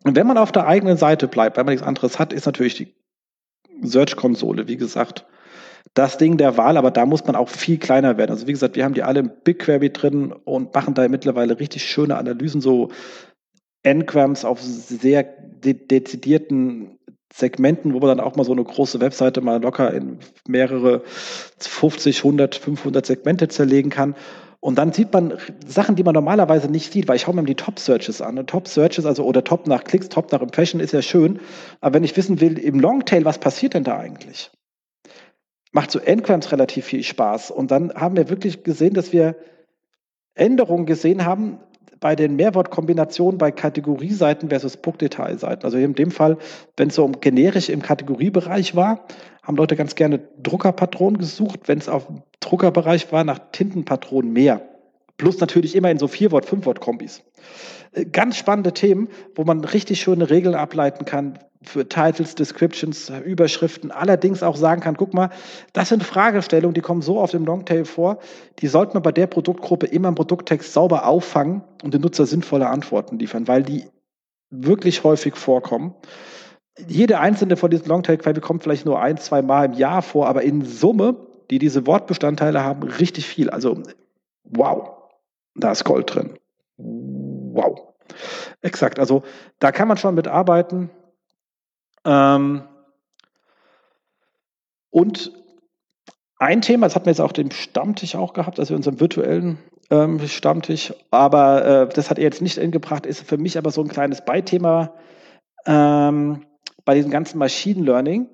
Und wenn man auf der eigenen Seite bleibt, weil man nichts anderes hat, ist natürlich die Search-Konsole, wie gesagt, das Ding der Wahl, aber da muss man auch viel kleiner werden. Also wie gesagt, wir haben die alle im BigQuery drin und machen da mittlerweile richtig schöne Analysen, so Ngrams auf sehr de dezidierten Segmenten, wo man dann auch mal so eine große Webseite mal locker in mehrere 50, 100, 500 Segmente zerlegen kann. Und dann sieht man Sachen, die man normalerweise nicht sieht, weil ich schaue mir die Top-Searches an. Und Top-Searches, also oder Top nach Klicks, Top nach Impression ist ja schön. Aber wenn ich wissen will, im Longtail, was passiert denn da eigentlich? Macht so Endclams relativ viel Spaß. Und dann haben wir wirklich gesehen, dass wir Änderungen gesehen haben, bei den Mehrwortkombinationen bei Kategorieseiten versus Bookdetailseiten. Also in dem Fall, wenn es so um generisch im Kategoriebereich war, haben Leute ganz gerne Druckerpatronen gesucht. Wenn es auf dem Druckerbereich war, nach Tintenpatronen mehr. Plus natürlich immer in so Fünf-Wort-Kombis. Äh, ganz spannende Themen, wo man richtig schöne Regeln ableiten kann für Titles, Descriptions, Überschriften, allerdings auch sagen kann, guck mal, das sind Fragestellungen, die kommen so auf dem Longtail vor, die sollte man bei der Produktgruppe immer im Produkttext sauber auffangen und den Nutzer sinnvolle Antworten liefern, weil die wirklich häufig vorkommen. Jede einzelne von diesen Longtail-Query kommt vielleicht nur ein, zwei Mal im Jahr vor, aber in Summe, die diese Wortbestandteile haben, richtig viel. Also, wow, da ist Gold drin. Wow. Exakt. Also, da kann man schon mitarbeiten. Ähm, und ein Thema, das hatten wir jetzt auch den Stammtisch auch gehabt, also unserem virtuellen ähm, Stammtisch, aber äh, das hat er jetzt nicht eingebracht, ist für mich aber so ein kleines Beithema ähm, bei diesem ganzen Machine Learning.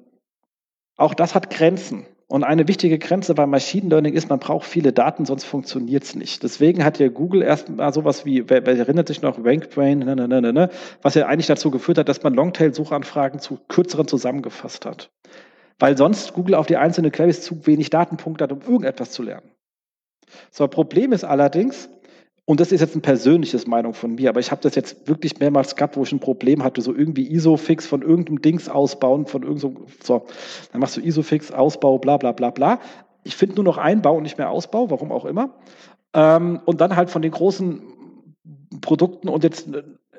Auch das hat Grenzen. Und eine wichtige Grenze beim Machine Learning ist, man braucht viele Daten, sonst funktioniert es nicht. Deswegen hat ja Google erstmal sowas wie, wer, wer erinnert sich noch, RankBrain, ne, ne, ne, ne, ne, was ja eigentlich dazu geführt hat, dass man Longtail-Suchanfragen zu kürzeren zusammengefasst hat. Weil sonst Google auf die einzelnen Queries zu wenig Datenpunkte hat, um irgendetwas zu lernen. So, Problem ist allerdings, und das ist jetzt eine persönliche Meinung von mir, aber ich habe das jetzt wirklich mehrmals gehabt, wo ich ein Problem hatte, so irgendwie ISO-Fix von irgendeinem Dings ausbauen, von irgendeinem, so, dann machst du ISO-Fix, Ausbau, bla bla bla bla. Ich finde nur noch Einbau und nicht mehr Ausbau, warum auch immer. Ähm, und dann halt von den großen Produkten und jetzt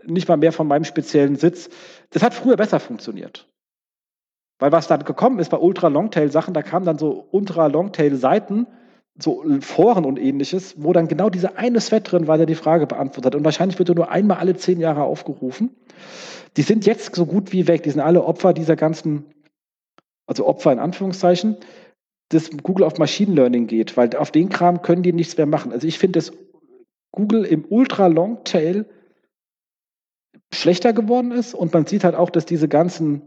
nicht mal mehr von meinem speziellen Sitz. Das hat früher besser funktioniert. Weil was dann gekommen ist bei Ultra-Longtail-Sachen, da kamen dann so Ultra-Longtail-Seiten, so Foren und ähnliches, wo dann genau diese eine Thread drin war, der die Frage beantwortet hat. Und wahrscheinlich wird er nur einmal alle zehn Jahre aufgerufen. Die sind jetzt so gut wie weg. Die sind alle Opfer dieser ganzen, also Opfer in Anführungszeichen, dass Google auf Machine Learning geht, weil auf den Kram können die nichts mehr machen. Also ich finde, dass Google im Ultra Long Tail schlechter geworden ist und man sieht halt auch, dass diese ganzen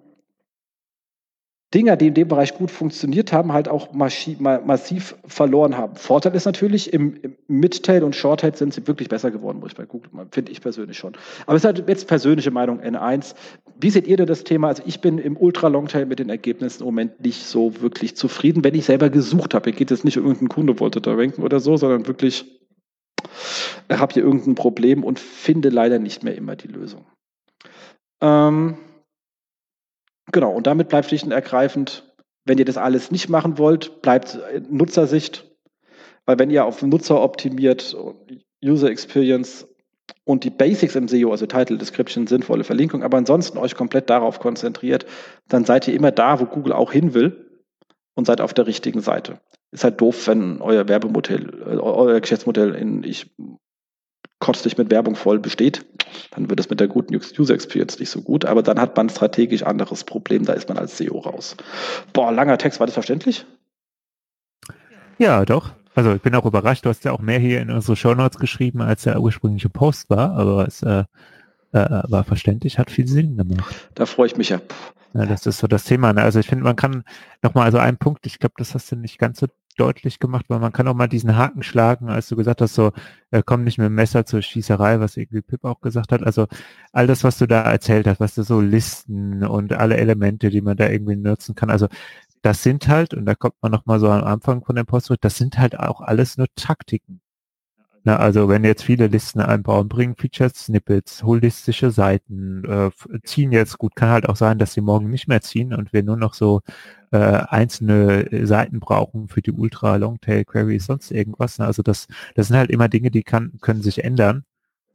Dinger, die in dem Bereich gut funktioniert haben, halt auch massiv verloren haben. Vorteil ist natürlich, im, im Midtail und Shorttail sind sie wirklich besser geworden, muss ich bei Google, finde ich persönlich schon. Aber es ist halt jetzt persönliche Meinung N1. Wie seht ihr denn das Thema? Also ich bin im Ultra-Longtail mit den Ergebnissen im Moment nicht so wirklich zufrieden, wenn ich selber gesucht habe. Hier geht es nicht um irgendeinen Kunde wollte da ranken oder so, sondern wirklich habe hier irgendein Problem und finde leider nicht mehr immer die Lösung. Ähm, Genau, und damit bleibt schlicht und ergreifend, wenn ihr das alles nicht machen wollt, bleibt Nutzersicht, weil wenn ihr auf Nutzer optimiert, User Experience und die Basics im SEO, also Title, Description, sinnvolle Verlinkung, aber ansonsten euch komplett darauf konzentriert, dann seid ihr immer da, wo Google auch hin will und seid auf der richtigen Seite. Ist halt doof, wenn euer Werbemodell, äh, euer Geschäftsmodell in ich kotzig mit Werbung voll besteht, dann wird es mit der guten User Experience nicht so gut. Aber dann hat man strategisch anderes Problem, da ist man als SEO raus. Boah, langer Text, war das verständlich? Ja, doch. Also ich bin auch überrascht, du hast ja auch mehr hier in unsere Show Notes geschrieben, als der ursprüngliche Post war, aber es äh, äh, war verständlich, hat viel Sinn gemacht. Da freue ich mich ja. ja. Das ist so das Thema. Ne? Also ich finde, man kann nochmal, also ein Punkt, ich glaube, das hast du nicht ganz so deutlich gemacht, weil man kann auch mal diesen Haken schlagen, als du gesagt hast, so, äh, komm nicht mit dem Messer zur Schießerei, was irgendwie Pip auch gesagt hat. Also all das, was du da erzählt hast, was du so Listen und alle Elemente, die man da irgendwie nutzen kann. Also das sind halt, und da kommt man nochmal so am Anfang von dem Post, das sind halt auch alles nur Taktiken. Na, also wenn jetzt viele Listen einbauen, bringen Featured Snippets, holistische Seiten, äh, ziehen jetzt gut, kann halt auch sein, dass sie morgen nicht mehr ziehen und wir nur noch so äh, einzelne Seiten brauchen für die Ultra Longtail Queries, sonst irgendwas. Ne? Also das, das sind halt immer Dinge, die kann, können sich ändern.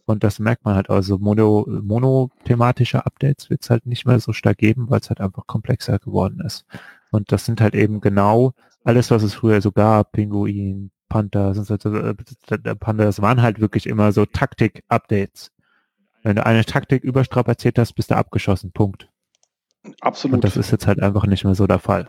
Und das merkt man halt also mono, monothematische Updates wird es halt nicht mehr so stark geben, weil es halt einfach komplexer geworden ist. Und das sind halt eben genau alles, was es früher so gab, Pinguin, Panther, äh, Panther, das waren halt wirklich immer so Taktik-Updates. Wenn du eine Taktik überstrapaziert hast, bist du abgeschossen. Punkt. Absolut. Und das ist jetzt halt einfach nicht mehr so der Fall.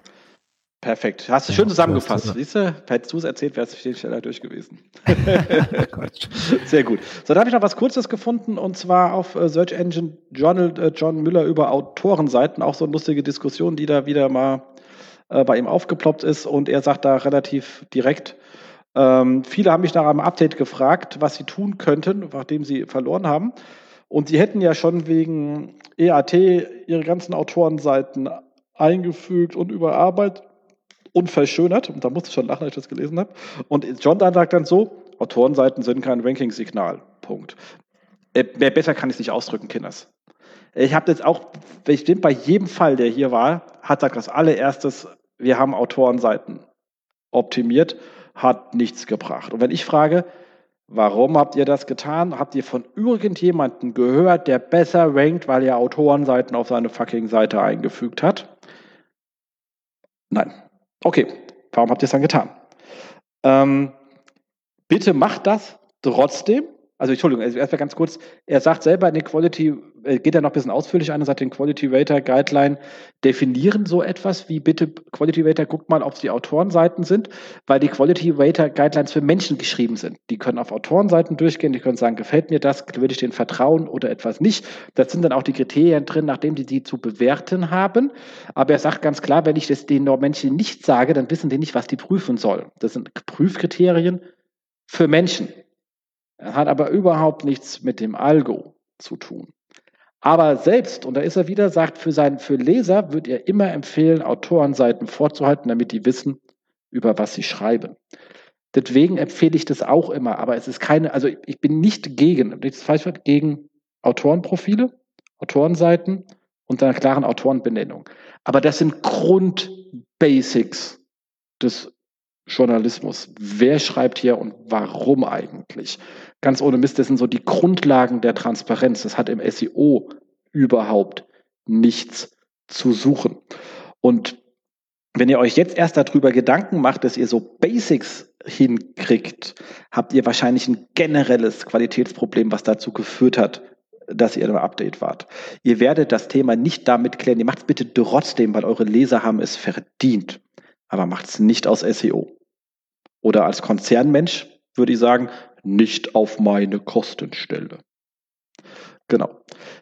Perfekt. Hast du schön zusammengefasst. Siehst du, hättest du es erzählt, wärst du viel schneller durch gewesen. [LAUGHS] Sehr gut. So, da habe ich noch was Kurzes gefunden und zwar auf äh, Search Engine Journal äh, John Müller über Autorenseiten. Auch so eine lustige Diskussion, die da wieder mal bei ihm aufgeploppt ist und er sagt da relativ direkt, ähm, viele haben mich nach einem Update gefragt, was sie tun könnten, nachdem sie verloren haben. Und sie hätten ja schon wegen EAT ihre ganzen Autorenseiten eingefügt und überarbeitet und verschönert. Und da musste ich schon lachen, als ich das gelesen habe. Und John dann sagt dann so, Autorenseiten sind kein Ranking-Signal. Punkt. Äh, mehr besser kann ich es nicht ausdrücken, Kinders. Ich habe jetzt auch, bestimmt bei jedem Fall, der hier war, hat er das allererstes, wir haben Autorenseiten optimiert, hat nichts gebracht. Und wenn ich frage, warum habt ihr das getan? Habt ihr von irgendjemandem gehört, der besser rankt, weil er Autorenseiten auf seine fucking Seite eingefügt hat? Nein. Okay, warum habt ihr es dann getan? Ähm, bitte macht das trotzdem, also Entschuldigung, also erstmal ganz kurz, er sagt selber in den Quality, äh, geht er noch ein bisschen ausführlich ein und sagt, den Quality Rater Guideline definieren so etwas wie bitte Quality Rater, guckt mal, ob es die Autorenseiten sind, weil die Quality Rater Guidelines für Menschen geschrieben sind. Die können auf Autorenseiten durchgehen, die können sagen, gefällt mir das, würde ich denen vertrauen oder etwas nicht. Das sind dann auch die Kriterien drin, nachdem die die zu bewerten haben. Aber er sagt ganz klar, wenn ich das den Menschen nicht sage, dann wissen die nicht, was die prüfen sollen. Das sind Prüfkriterien für Menschen hat aber überhaupt nichts mit dem Algo zu tun. Aber selbst, und da ist er wieder, sagt, für, seinen, für Leser wird er immer empfehlen, Autorenseiten vorzuhalten, damit die wissen, über was sie schreiben. Deswegen empfehle ich das auch immer, aber es ist keine, also ich bin nicht gegen, nichts falsch gegen Autorenprofile, Autorenseiten und einer klaren Autorenbenennung. Aber das sind Grundbasics des Journalismus. Wer schreibt hier und warum eigentlich? Ganz ohne Mist, das sind so die Grundlagen der Transparenz. Das hat im SEO überhaupt nichts zu suchen. Und wenn ihr euch jetzt erst darüber Gedanken macht, dass ihr so Basics hinkriegt, habt ihr wahrscheinlich ein generelles Qualitätsproblem, was dazu geführt hat, dass ihr im Update wart. Ihr werdet das Thema nicht damit klären. Ihr macht es bitte trotzdem, weil eure Leser haben es verdient aber macht es nicht aus SEO. Oder als Konzernmensch würde ich sagen, nicht auf meine Kostenstelle. Genau.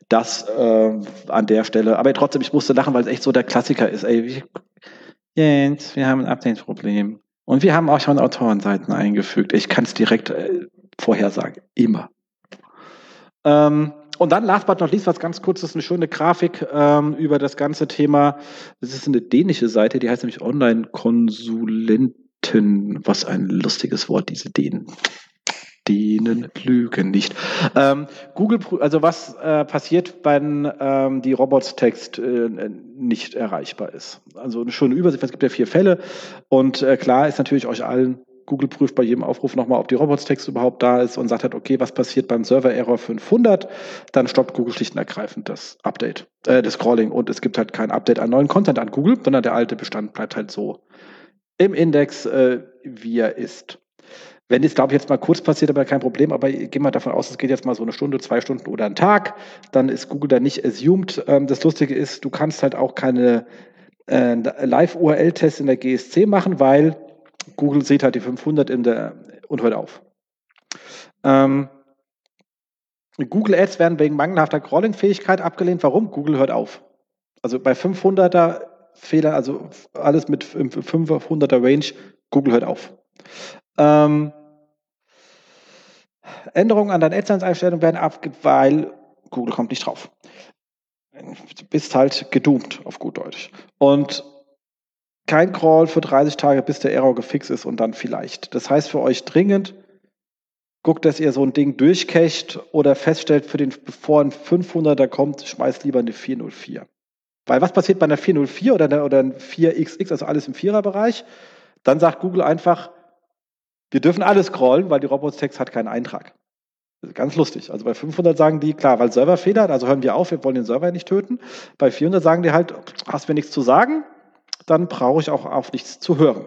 Das äh, an der Stelle. Aber trotzdem, ich musste lachen, weil es echt so der Klassiker ist. Ey, Jens, wir haben ein Update-Problem. Und wir haben auch schon Autorenseiten eingefügt. Ich kann es direkt äh, vorhersagen. Immer. Ähm, und dann, last but not least, was ganz kurz, ist eine schöne Grafik ähm, über das ganze Thema. Das ist eine dänische Seite, die heißt nämlich Online-Konsulenten. Was ein lustiges Wort, diese Dänen. Dänen lügen nicht. Ähm, Google, also was äh, passiert, wenn ähm, die Robots-Text äh, nicht erreichbar ist? Also eine schöne Übersicht, es gibt ja vier Fälle und äh, klar ist natürlich euch allen Google prüft bei jedem Aufruf nochmal, ob die Robots-Text überhaupt da ist und sagt halt, okay, was passiert beim Server-Error 500? Dann stoppt Google schlicht und ergreifend das Update, äh, das Scrolling und es gibt halt kein Update an neuen Content an Google, sondern der alte Bestand bleibt halt so im Index, äh, wie er ist. Wenn es, glaube ich, jetzt mal kurz passiert, aber kein Problem, aber gehen wir davon aus, es geht jetzt mal so eine Stunde, zwei Stunden oder einen Tag, dann ist Google da nicht assumed. Ähm, das Lustige ist, du kannst halt auch keine äh, Live-URL-Tests in der GSC machen, weil Google sieht halt die 500 in der, und hört auf. Ähm, Google Ads werden wegen mangelhafter Crawling-Fähigkeit abgelehnt. Warum? Google hört auf. Also bei 500er Fehler, also alles mit 500er Range, Google hört auf. Ähm, Änderungen an deinen AdSense-Einstellungen werden abgelehnt, weil Google kommt nicht drauf. Du bist halt gedoomt, auf gut Deutsch. Und kein Crawl für 30 Tage, bis der Error gefixt ist und dann vielleicht. Das heißt für euch dringend, guckt, dass ihr so ein Ding durchcacht oder feststellt, für den, bevor ein 500er kommt, schmeißt lieber eine 404. Weil was passiert bei einer 404 oder, einer, oder ein 4XX, also alles im Viererbereich? Dann sagt Google einfach, wir dürfen alles scrollen, weil die Robots-Text hat keinen Eintrag. Ganz lustig. Also bei 500 sagen die, klar, weil Serverfehler, also hören wir auf, wir wollen den Server nicht töten. Bei 400 sagen die halt, hast mir nichts zu sagen, dann brauche ich auch auf nichts zu hören.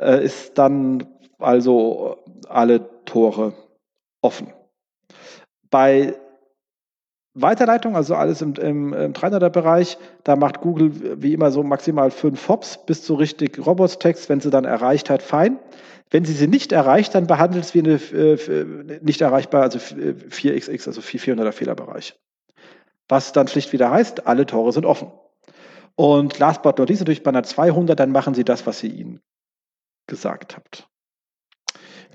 Äh, ist dann also alle Tore offen. Bei Weiterleitung, also alles im, im, im 300er-Bereich, da macht Google wie immer so maximal fünf Hops bis zu richtig Robots-Text. Wenn sie dann erreicht hat, fein. Wenn sie sie nicht erreicht, dann behandelt es wie eine äh, nicht erreichbar, also 4xx, also 400er Fehlerbereich. Was dann schlicht wieder heißt, alle Tore sind offen. Und last but not least natürlich bei einer 200, dann machen Sie das, was ihr ihnen gesagt habt.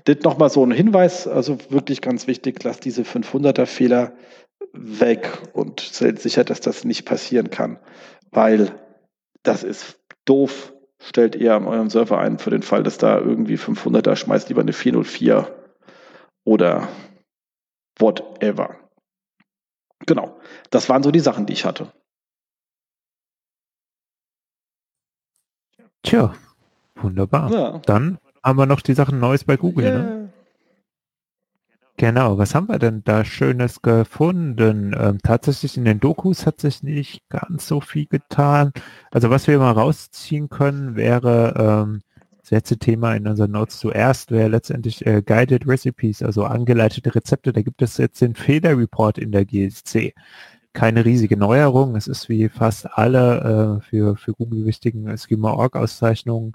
Das nochmal so ein Hinweis, also wirklich ganz wichtig, lasst diese 500er Fehler weg und stellt sicher, dass das nicht passieren kann, weil das ist doof. Stellt ihr an eurem Server ein für den Fall, dass da irgendwie 500er schmeißt lieber eine 404 oder whatever. Genau, das waren so die Sachen, die ich hatte. Tja, wunderbar. Ja. Dann haben wir noch die Sachen Neues bei Google. Yeah. Ne? Genau, was haben wir denn da Schönes gefunden? Ähm, tatsächlich in den Dokus hat sich nicht ganz so viel getan. Also was wir mal rausziehen können, wäre ähm, das letzte Thema in unseren Notes zuerst, wäre letztendlich äh, Guided Recipes, also angeleitete Rezepte. Da gibt es jetzt den Fehlerreport in der GSC. Keine riesige Neuerung. Es ist wie fast alle äh, für, für Google wichtigen Schema-Org-Auszeichnungen.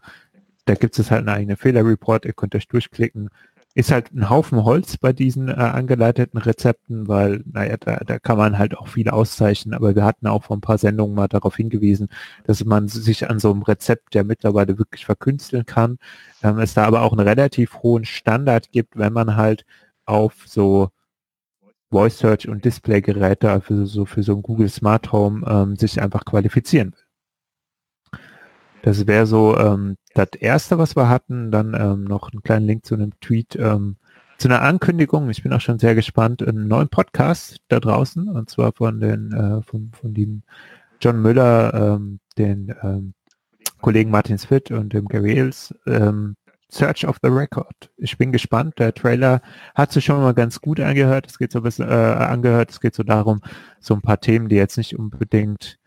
Da gibt es halt einen eigenen Fehlerreport. Ihr könnt euch durchklicken ist halt ein Haufen Holz bei diesen äh, angeleiteten Rezepten, weil, naja, da, da kann man halt auch viel auszeichnen, aber wir hatten auch vor ein paar Sendungen mal darauf hingewiesen, dass man sich an so einem Rezept ja mittlerweile wirklich verkünsteln kann. Ähm, es da aber auch einen relativ hohen Standard gibt, wenn man halt auf so Voice Search und Display-Geräte, also so für so ein Google Smart Home, ähm, sich einfach qualifizieren will. Das wäre so ähm, das erste, was wir hatten. Dann ähm, noch einen kleinen Link zu einem Tweet, ähm, zu einer Ankündigung. Ich bin auch schon sehr gespannt. Einen neuen Podcast da draußen und zwar von den äh, von, von dem John Müller, ähm, den ähm, Kollegen Martin Switt und dem Gary Hills. Ähm, Search of the Record. Ich bin gespannt. Der Trailer hat sich schon mal ganz gut angehört. Es geht so ein bisschen äh, angehört. Es geht so darum, so ein paar Themen, die jetzt nicht unbedingt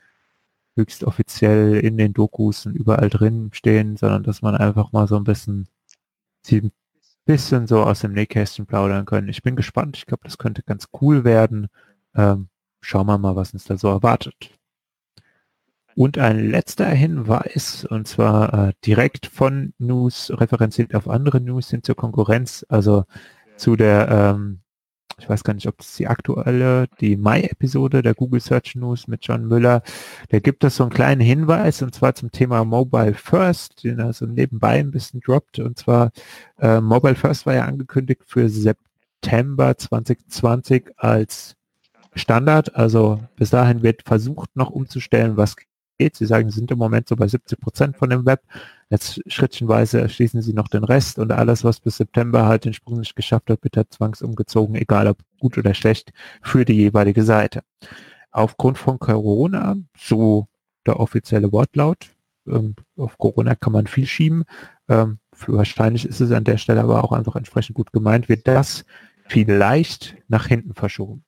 höchst offiziell in den Dokus und überall drin stehen, sondern dass man einfach mal so ein bisschen sie ein bisschen so aus dem Nähkästchen plaudern können. Ich bin gespannt. Ich glaube, das könnte ganz cool werden. Ähm, schauen wir mal, was uns da so erwartet. Und ein letzter Hinweis, und zwar äh, direkt von News, referenziert auf andere News hin zur Konkurrenz, also zu der ähm, ich weiß gar nicht, ob das die aktuelle, die Mai-Episode der Google Search News mit John Müller, da gibt es so einen kleinen Hinweis und zwar zum Thema Mobile First, den er so nebenbei ein bisschen droppt. Und zwar äh, Mobile First war ja angekündigt für September 2020 als Standard, also bis dahin wird versucht noch umzustellen, was geht. Sie sagen, sie sind im Moment so bei 70 Prozent von dem Web. Jetzt schrittchenweise erschließen sie noch den Rest und alles, was bis September halt den Sprung nicht geschafft hat, wird halt zwangsumgezogen, egal ob gut oder schlecht, für die jeweilige Seite. Aufgrund von Corona, so der offizielle Wortlaut, ähm, auf Corona kann man viel schieben. Ähm, wahrscheinlich ist es an der Stelle aber auch einfach entsprechend gut gemeint, wird das vielleicht nach hinten verschoben.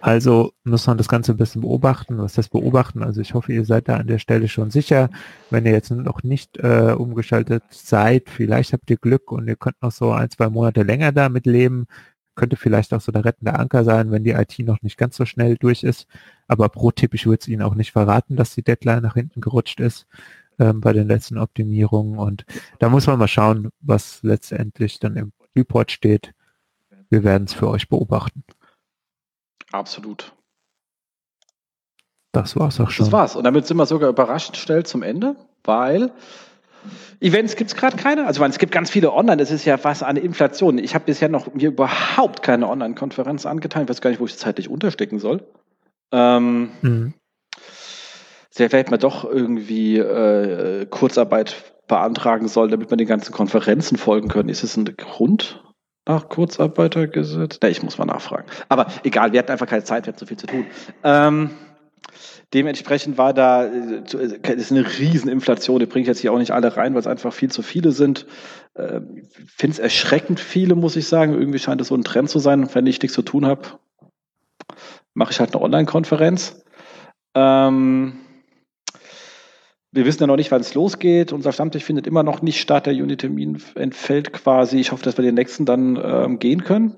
Also muss man das Ganze ein bisschen beobachten. Was das beobachten? Also ich hoffe, ihr seid da an der Stelle schon sicher. Wenn ihr jetzt noch nicht äh, umgeschaltet seid, vielleicht habt ihr Glück und ihr könnt noch so ein, zwei Monate länger damit leben. Könnte vielleicht auch so der rettende Anker sein, wenn die IT noch nicht ganz so schnell durch ist. Aber pro Tipp, ich würde es Ihnen auch nicht verraten, dass die Deadline nach hinten gerutscht ist ähm, bei den letzten Optimierungen. Und da muss man mal schauen, was letztendlich dann im Report steht. Wir werden es für euch beobachten. Absolut. Das war's auch schon. Das war's. Und damit sind wir sogar überraschend schnell zum Ende, weil Events gibt es gerade keine. Also meine, es gibt ganz viele online. Das ist ja was eine Inflation. Ich habe bisher noch mir überhaupt keine Online-Konferenz angetan. Ich weiß gar nicht, wo ich es zeitlich unterstecken soll. Ähm, mhm. Sehr vielleicht mal doch irgendwie äh, Kurzarbeit beantragen soll, damit man den ganzen Konferenzen folgen können. Ist es ein Grund? Nach Kurzarbeitergesetz? Ne, ich muss mal nachfragen. Aber egal, wir hatten einfach keine Zeit, wir hatten so viel zu tun. Ähm, dementsprechend war da, äh, das ist eine Rieseninflation, die bringe ich jetzt hier auch nicht alle rein, weil es einfach viel zu viele sind. Ähm, Finde es erschreckend viele, muss ich sagen. Irgendwie scheint es so ein Trend zu sein. Wenn ich nichts zu tun habe, mache ich halt eine Online-Konferenz. Ähm, wir wissen ja noch nicht, wann es losgeht. Unser Stammtisch findet immer noch nicht statt. Der Juni-Termin entfällt quasi. Ich hoffe, dass wir den nächsten dann ähm, gehen können.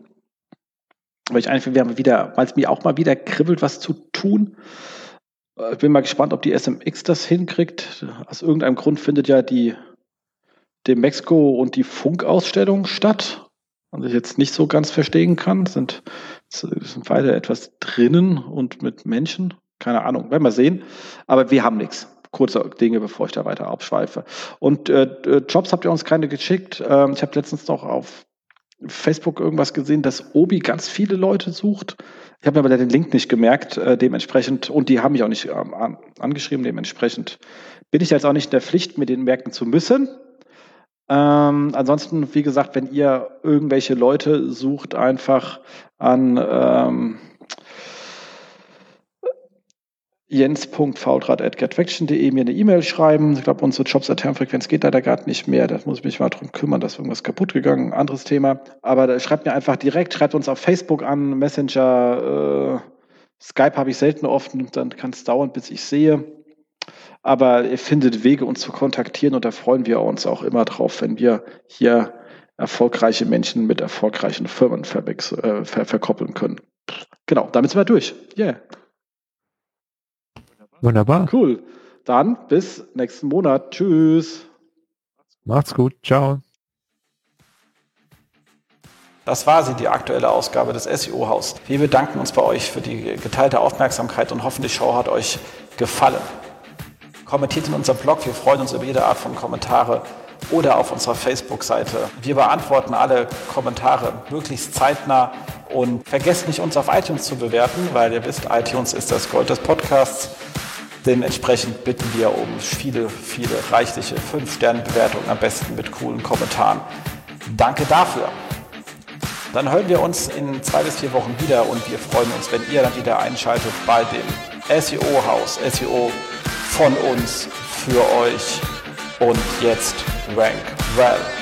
Weil ich einfach, wir haben wieder, weil es mir auch mal wieder kribbelt, was zu tun. Äh, ich bin mal gespannt, ob die SMX das hinkriegt. Aus irgendeinem Grund findet ja die Demexco und die Funkausstellung statt. Was ich jetzt nicht so ganz verstehen kann. Sind, sind beide etwas drinnen und mit Menschen. Keine Ahnung, werden wir sehen. Aber wir haben nichts kurze Dinge, bevor ich da weiter abschweife. Und äh, äh, Jobs habt ihr uns keine geschickt. Ähm, ich habe letztens noch auf Facebook irgendwas gesehen, dass Obi ganz viele Leute sucht. Ich habe mir aber den Link nicht gemerkt, äh, dementsprechend, und die haben mich auch nicht ähm, an, angeschrieben, dementsprechend bin ich jetzt auch nicht in der Pflicht, mir den merken zu müssen. Ähm, ansonsten, wie gesagt, wenn ihr irgendwelche Leute sucht, einfach an ähm, jens.faultrat.getfaction.de mir eine E-Mail schreiben. Ich glaube, unsere Jobs at Termfrequenz geht leider gerade nicht mehr. Da muss ich mich mal drum kümmern, dass irgendwas kaputt gegangen. Anderes Thema. Aber schreibt mir einfach direkt, schreibt uns auf Facebook an, Messenger, äh, Skype habe ich selten offen, dann kann es dauern, bis ich sehe. Aber ihr findet Wege, uns zu kontaktieren und da freuen wir uns auch immer drauf, wenn wir hier erfolgreiche Menschen mit erfolgreichen Firmen äh, ver verkoppeln können. Genau, damit sind wir durch. Yeah. Wunderbar. Cool. Dann bis nächsten Monat. Tschüss. Macht's gut. Ciao. Das war sie, die aktuelle Ausgabe des SEO-Haus. Wir bedanken uns bei euch für die geteilte Aufmerksamkeit und hoffen, die Show hat euch gefallen. Kommentiert in unserem Blog, wir freuen uns über jede Art von Kommentare oder auf unserer Facebook-Seite. Wir beantworten alle Kommentare möglichst zeitnah und vergesst nicht, uns auf iTunes zu bewerten, weil ihr wisst, iTunes ist das Gold des Podcasts. Dementsprechend bitten wir um viele, viele reichliche 5-Sterne-Bewertungen, am besten mit coolen Kommentaren. Danke dafür. Dann hören wir uns in zwei bis vier Wochen wieder und wir freuen uns, wenn ihr dann wieder einschaltet bei dem SEO-Haus, SEO von uns für euch. Und jetzt Rank Well.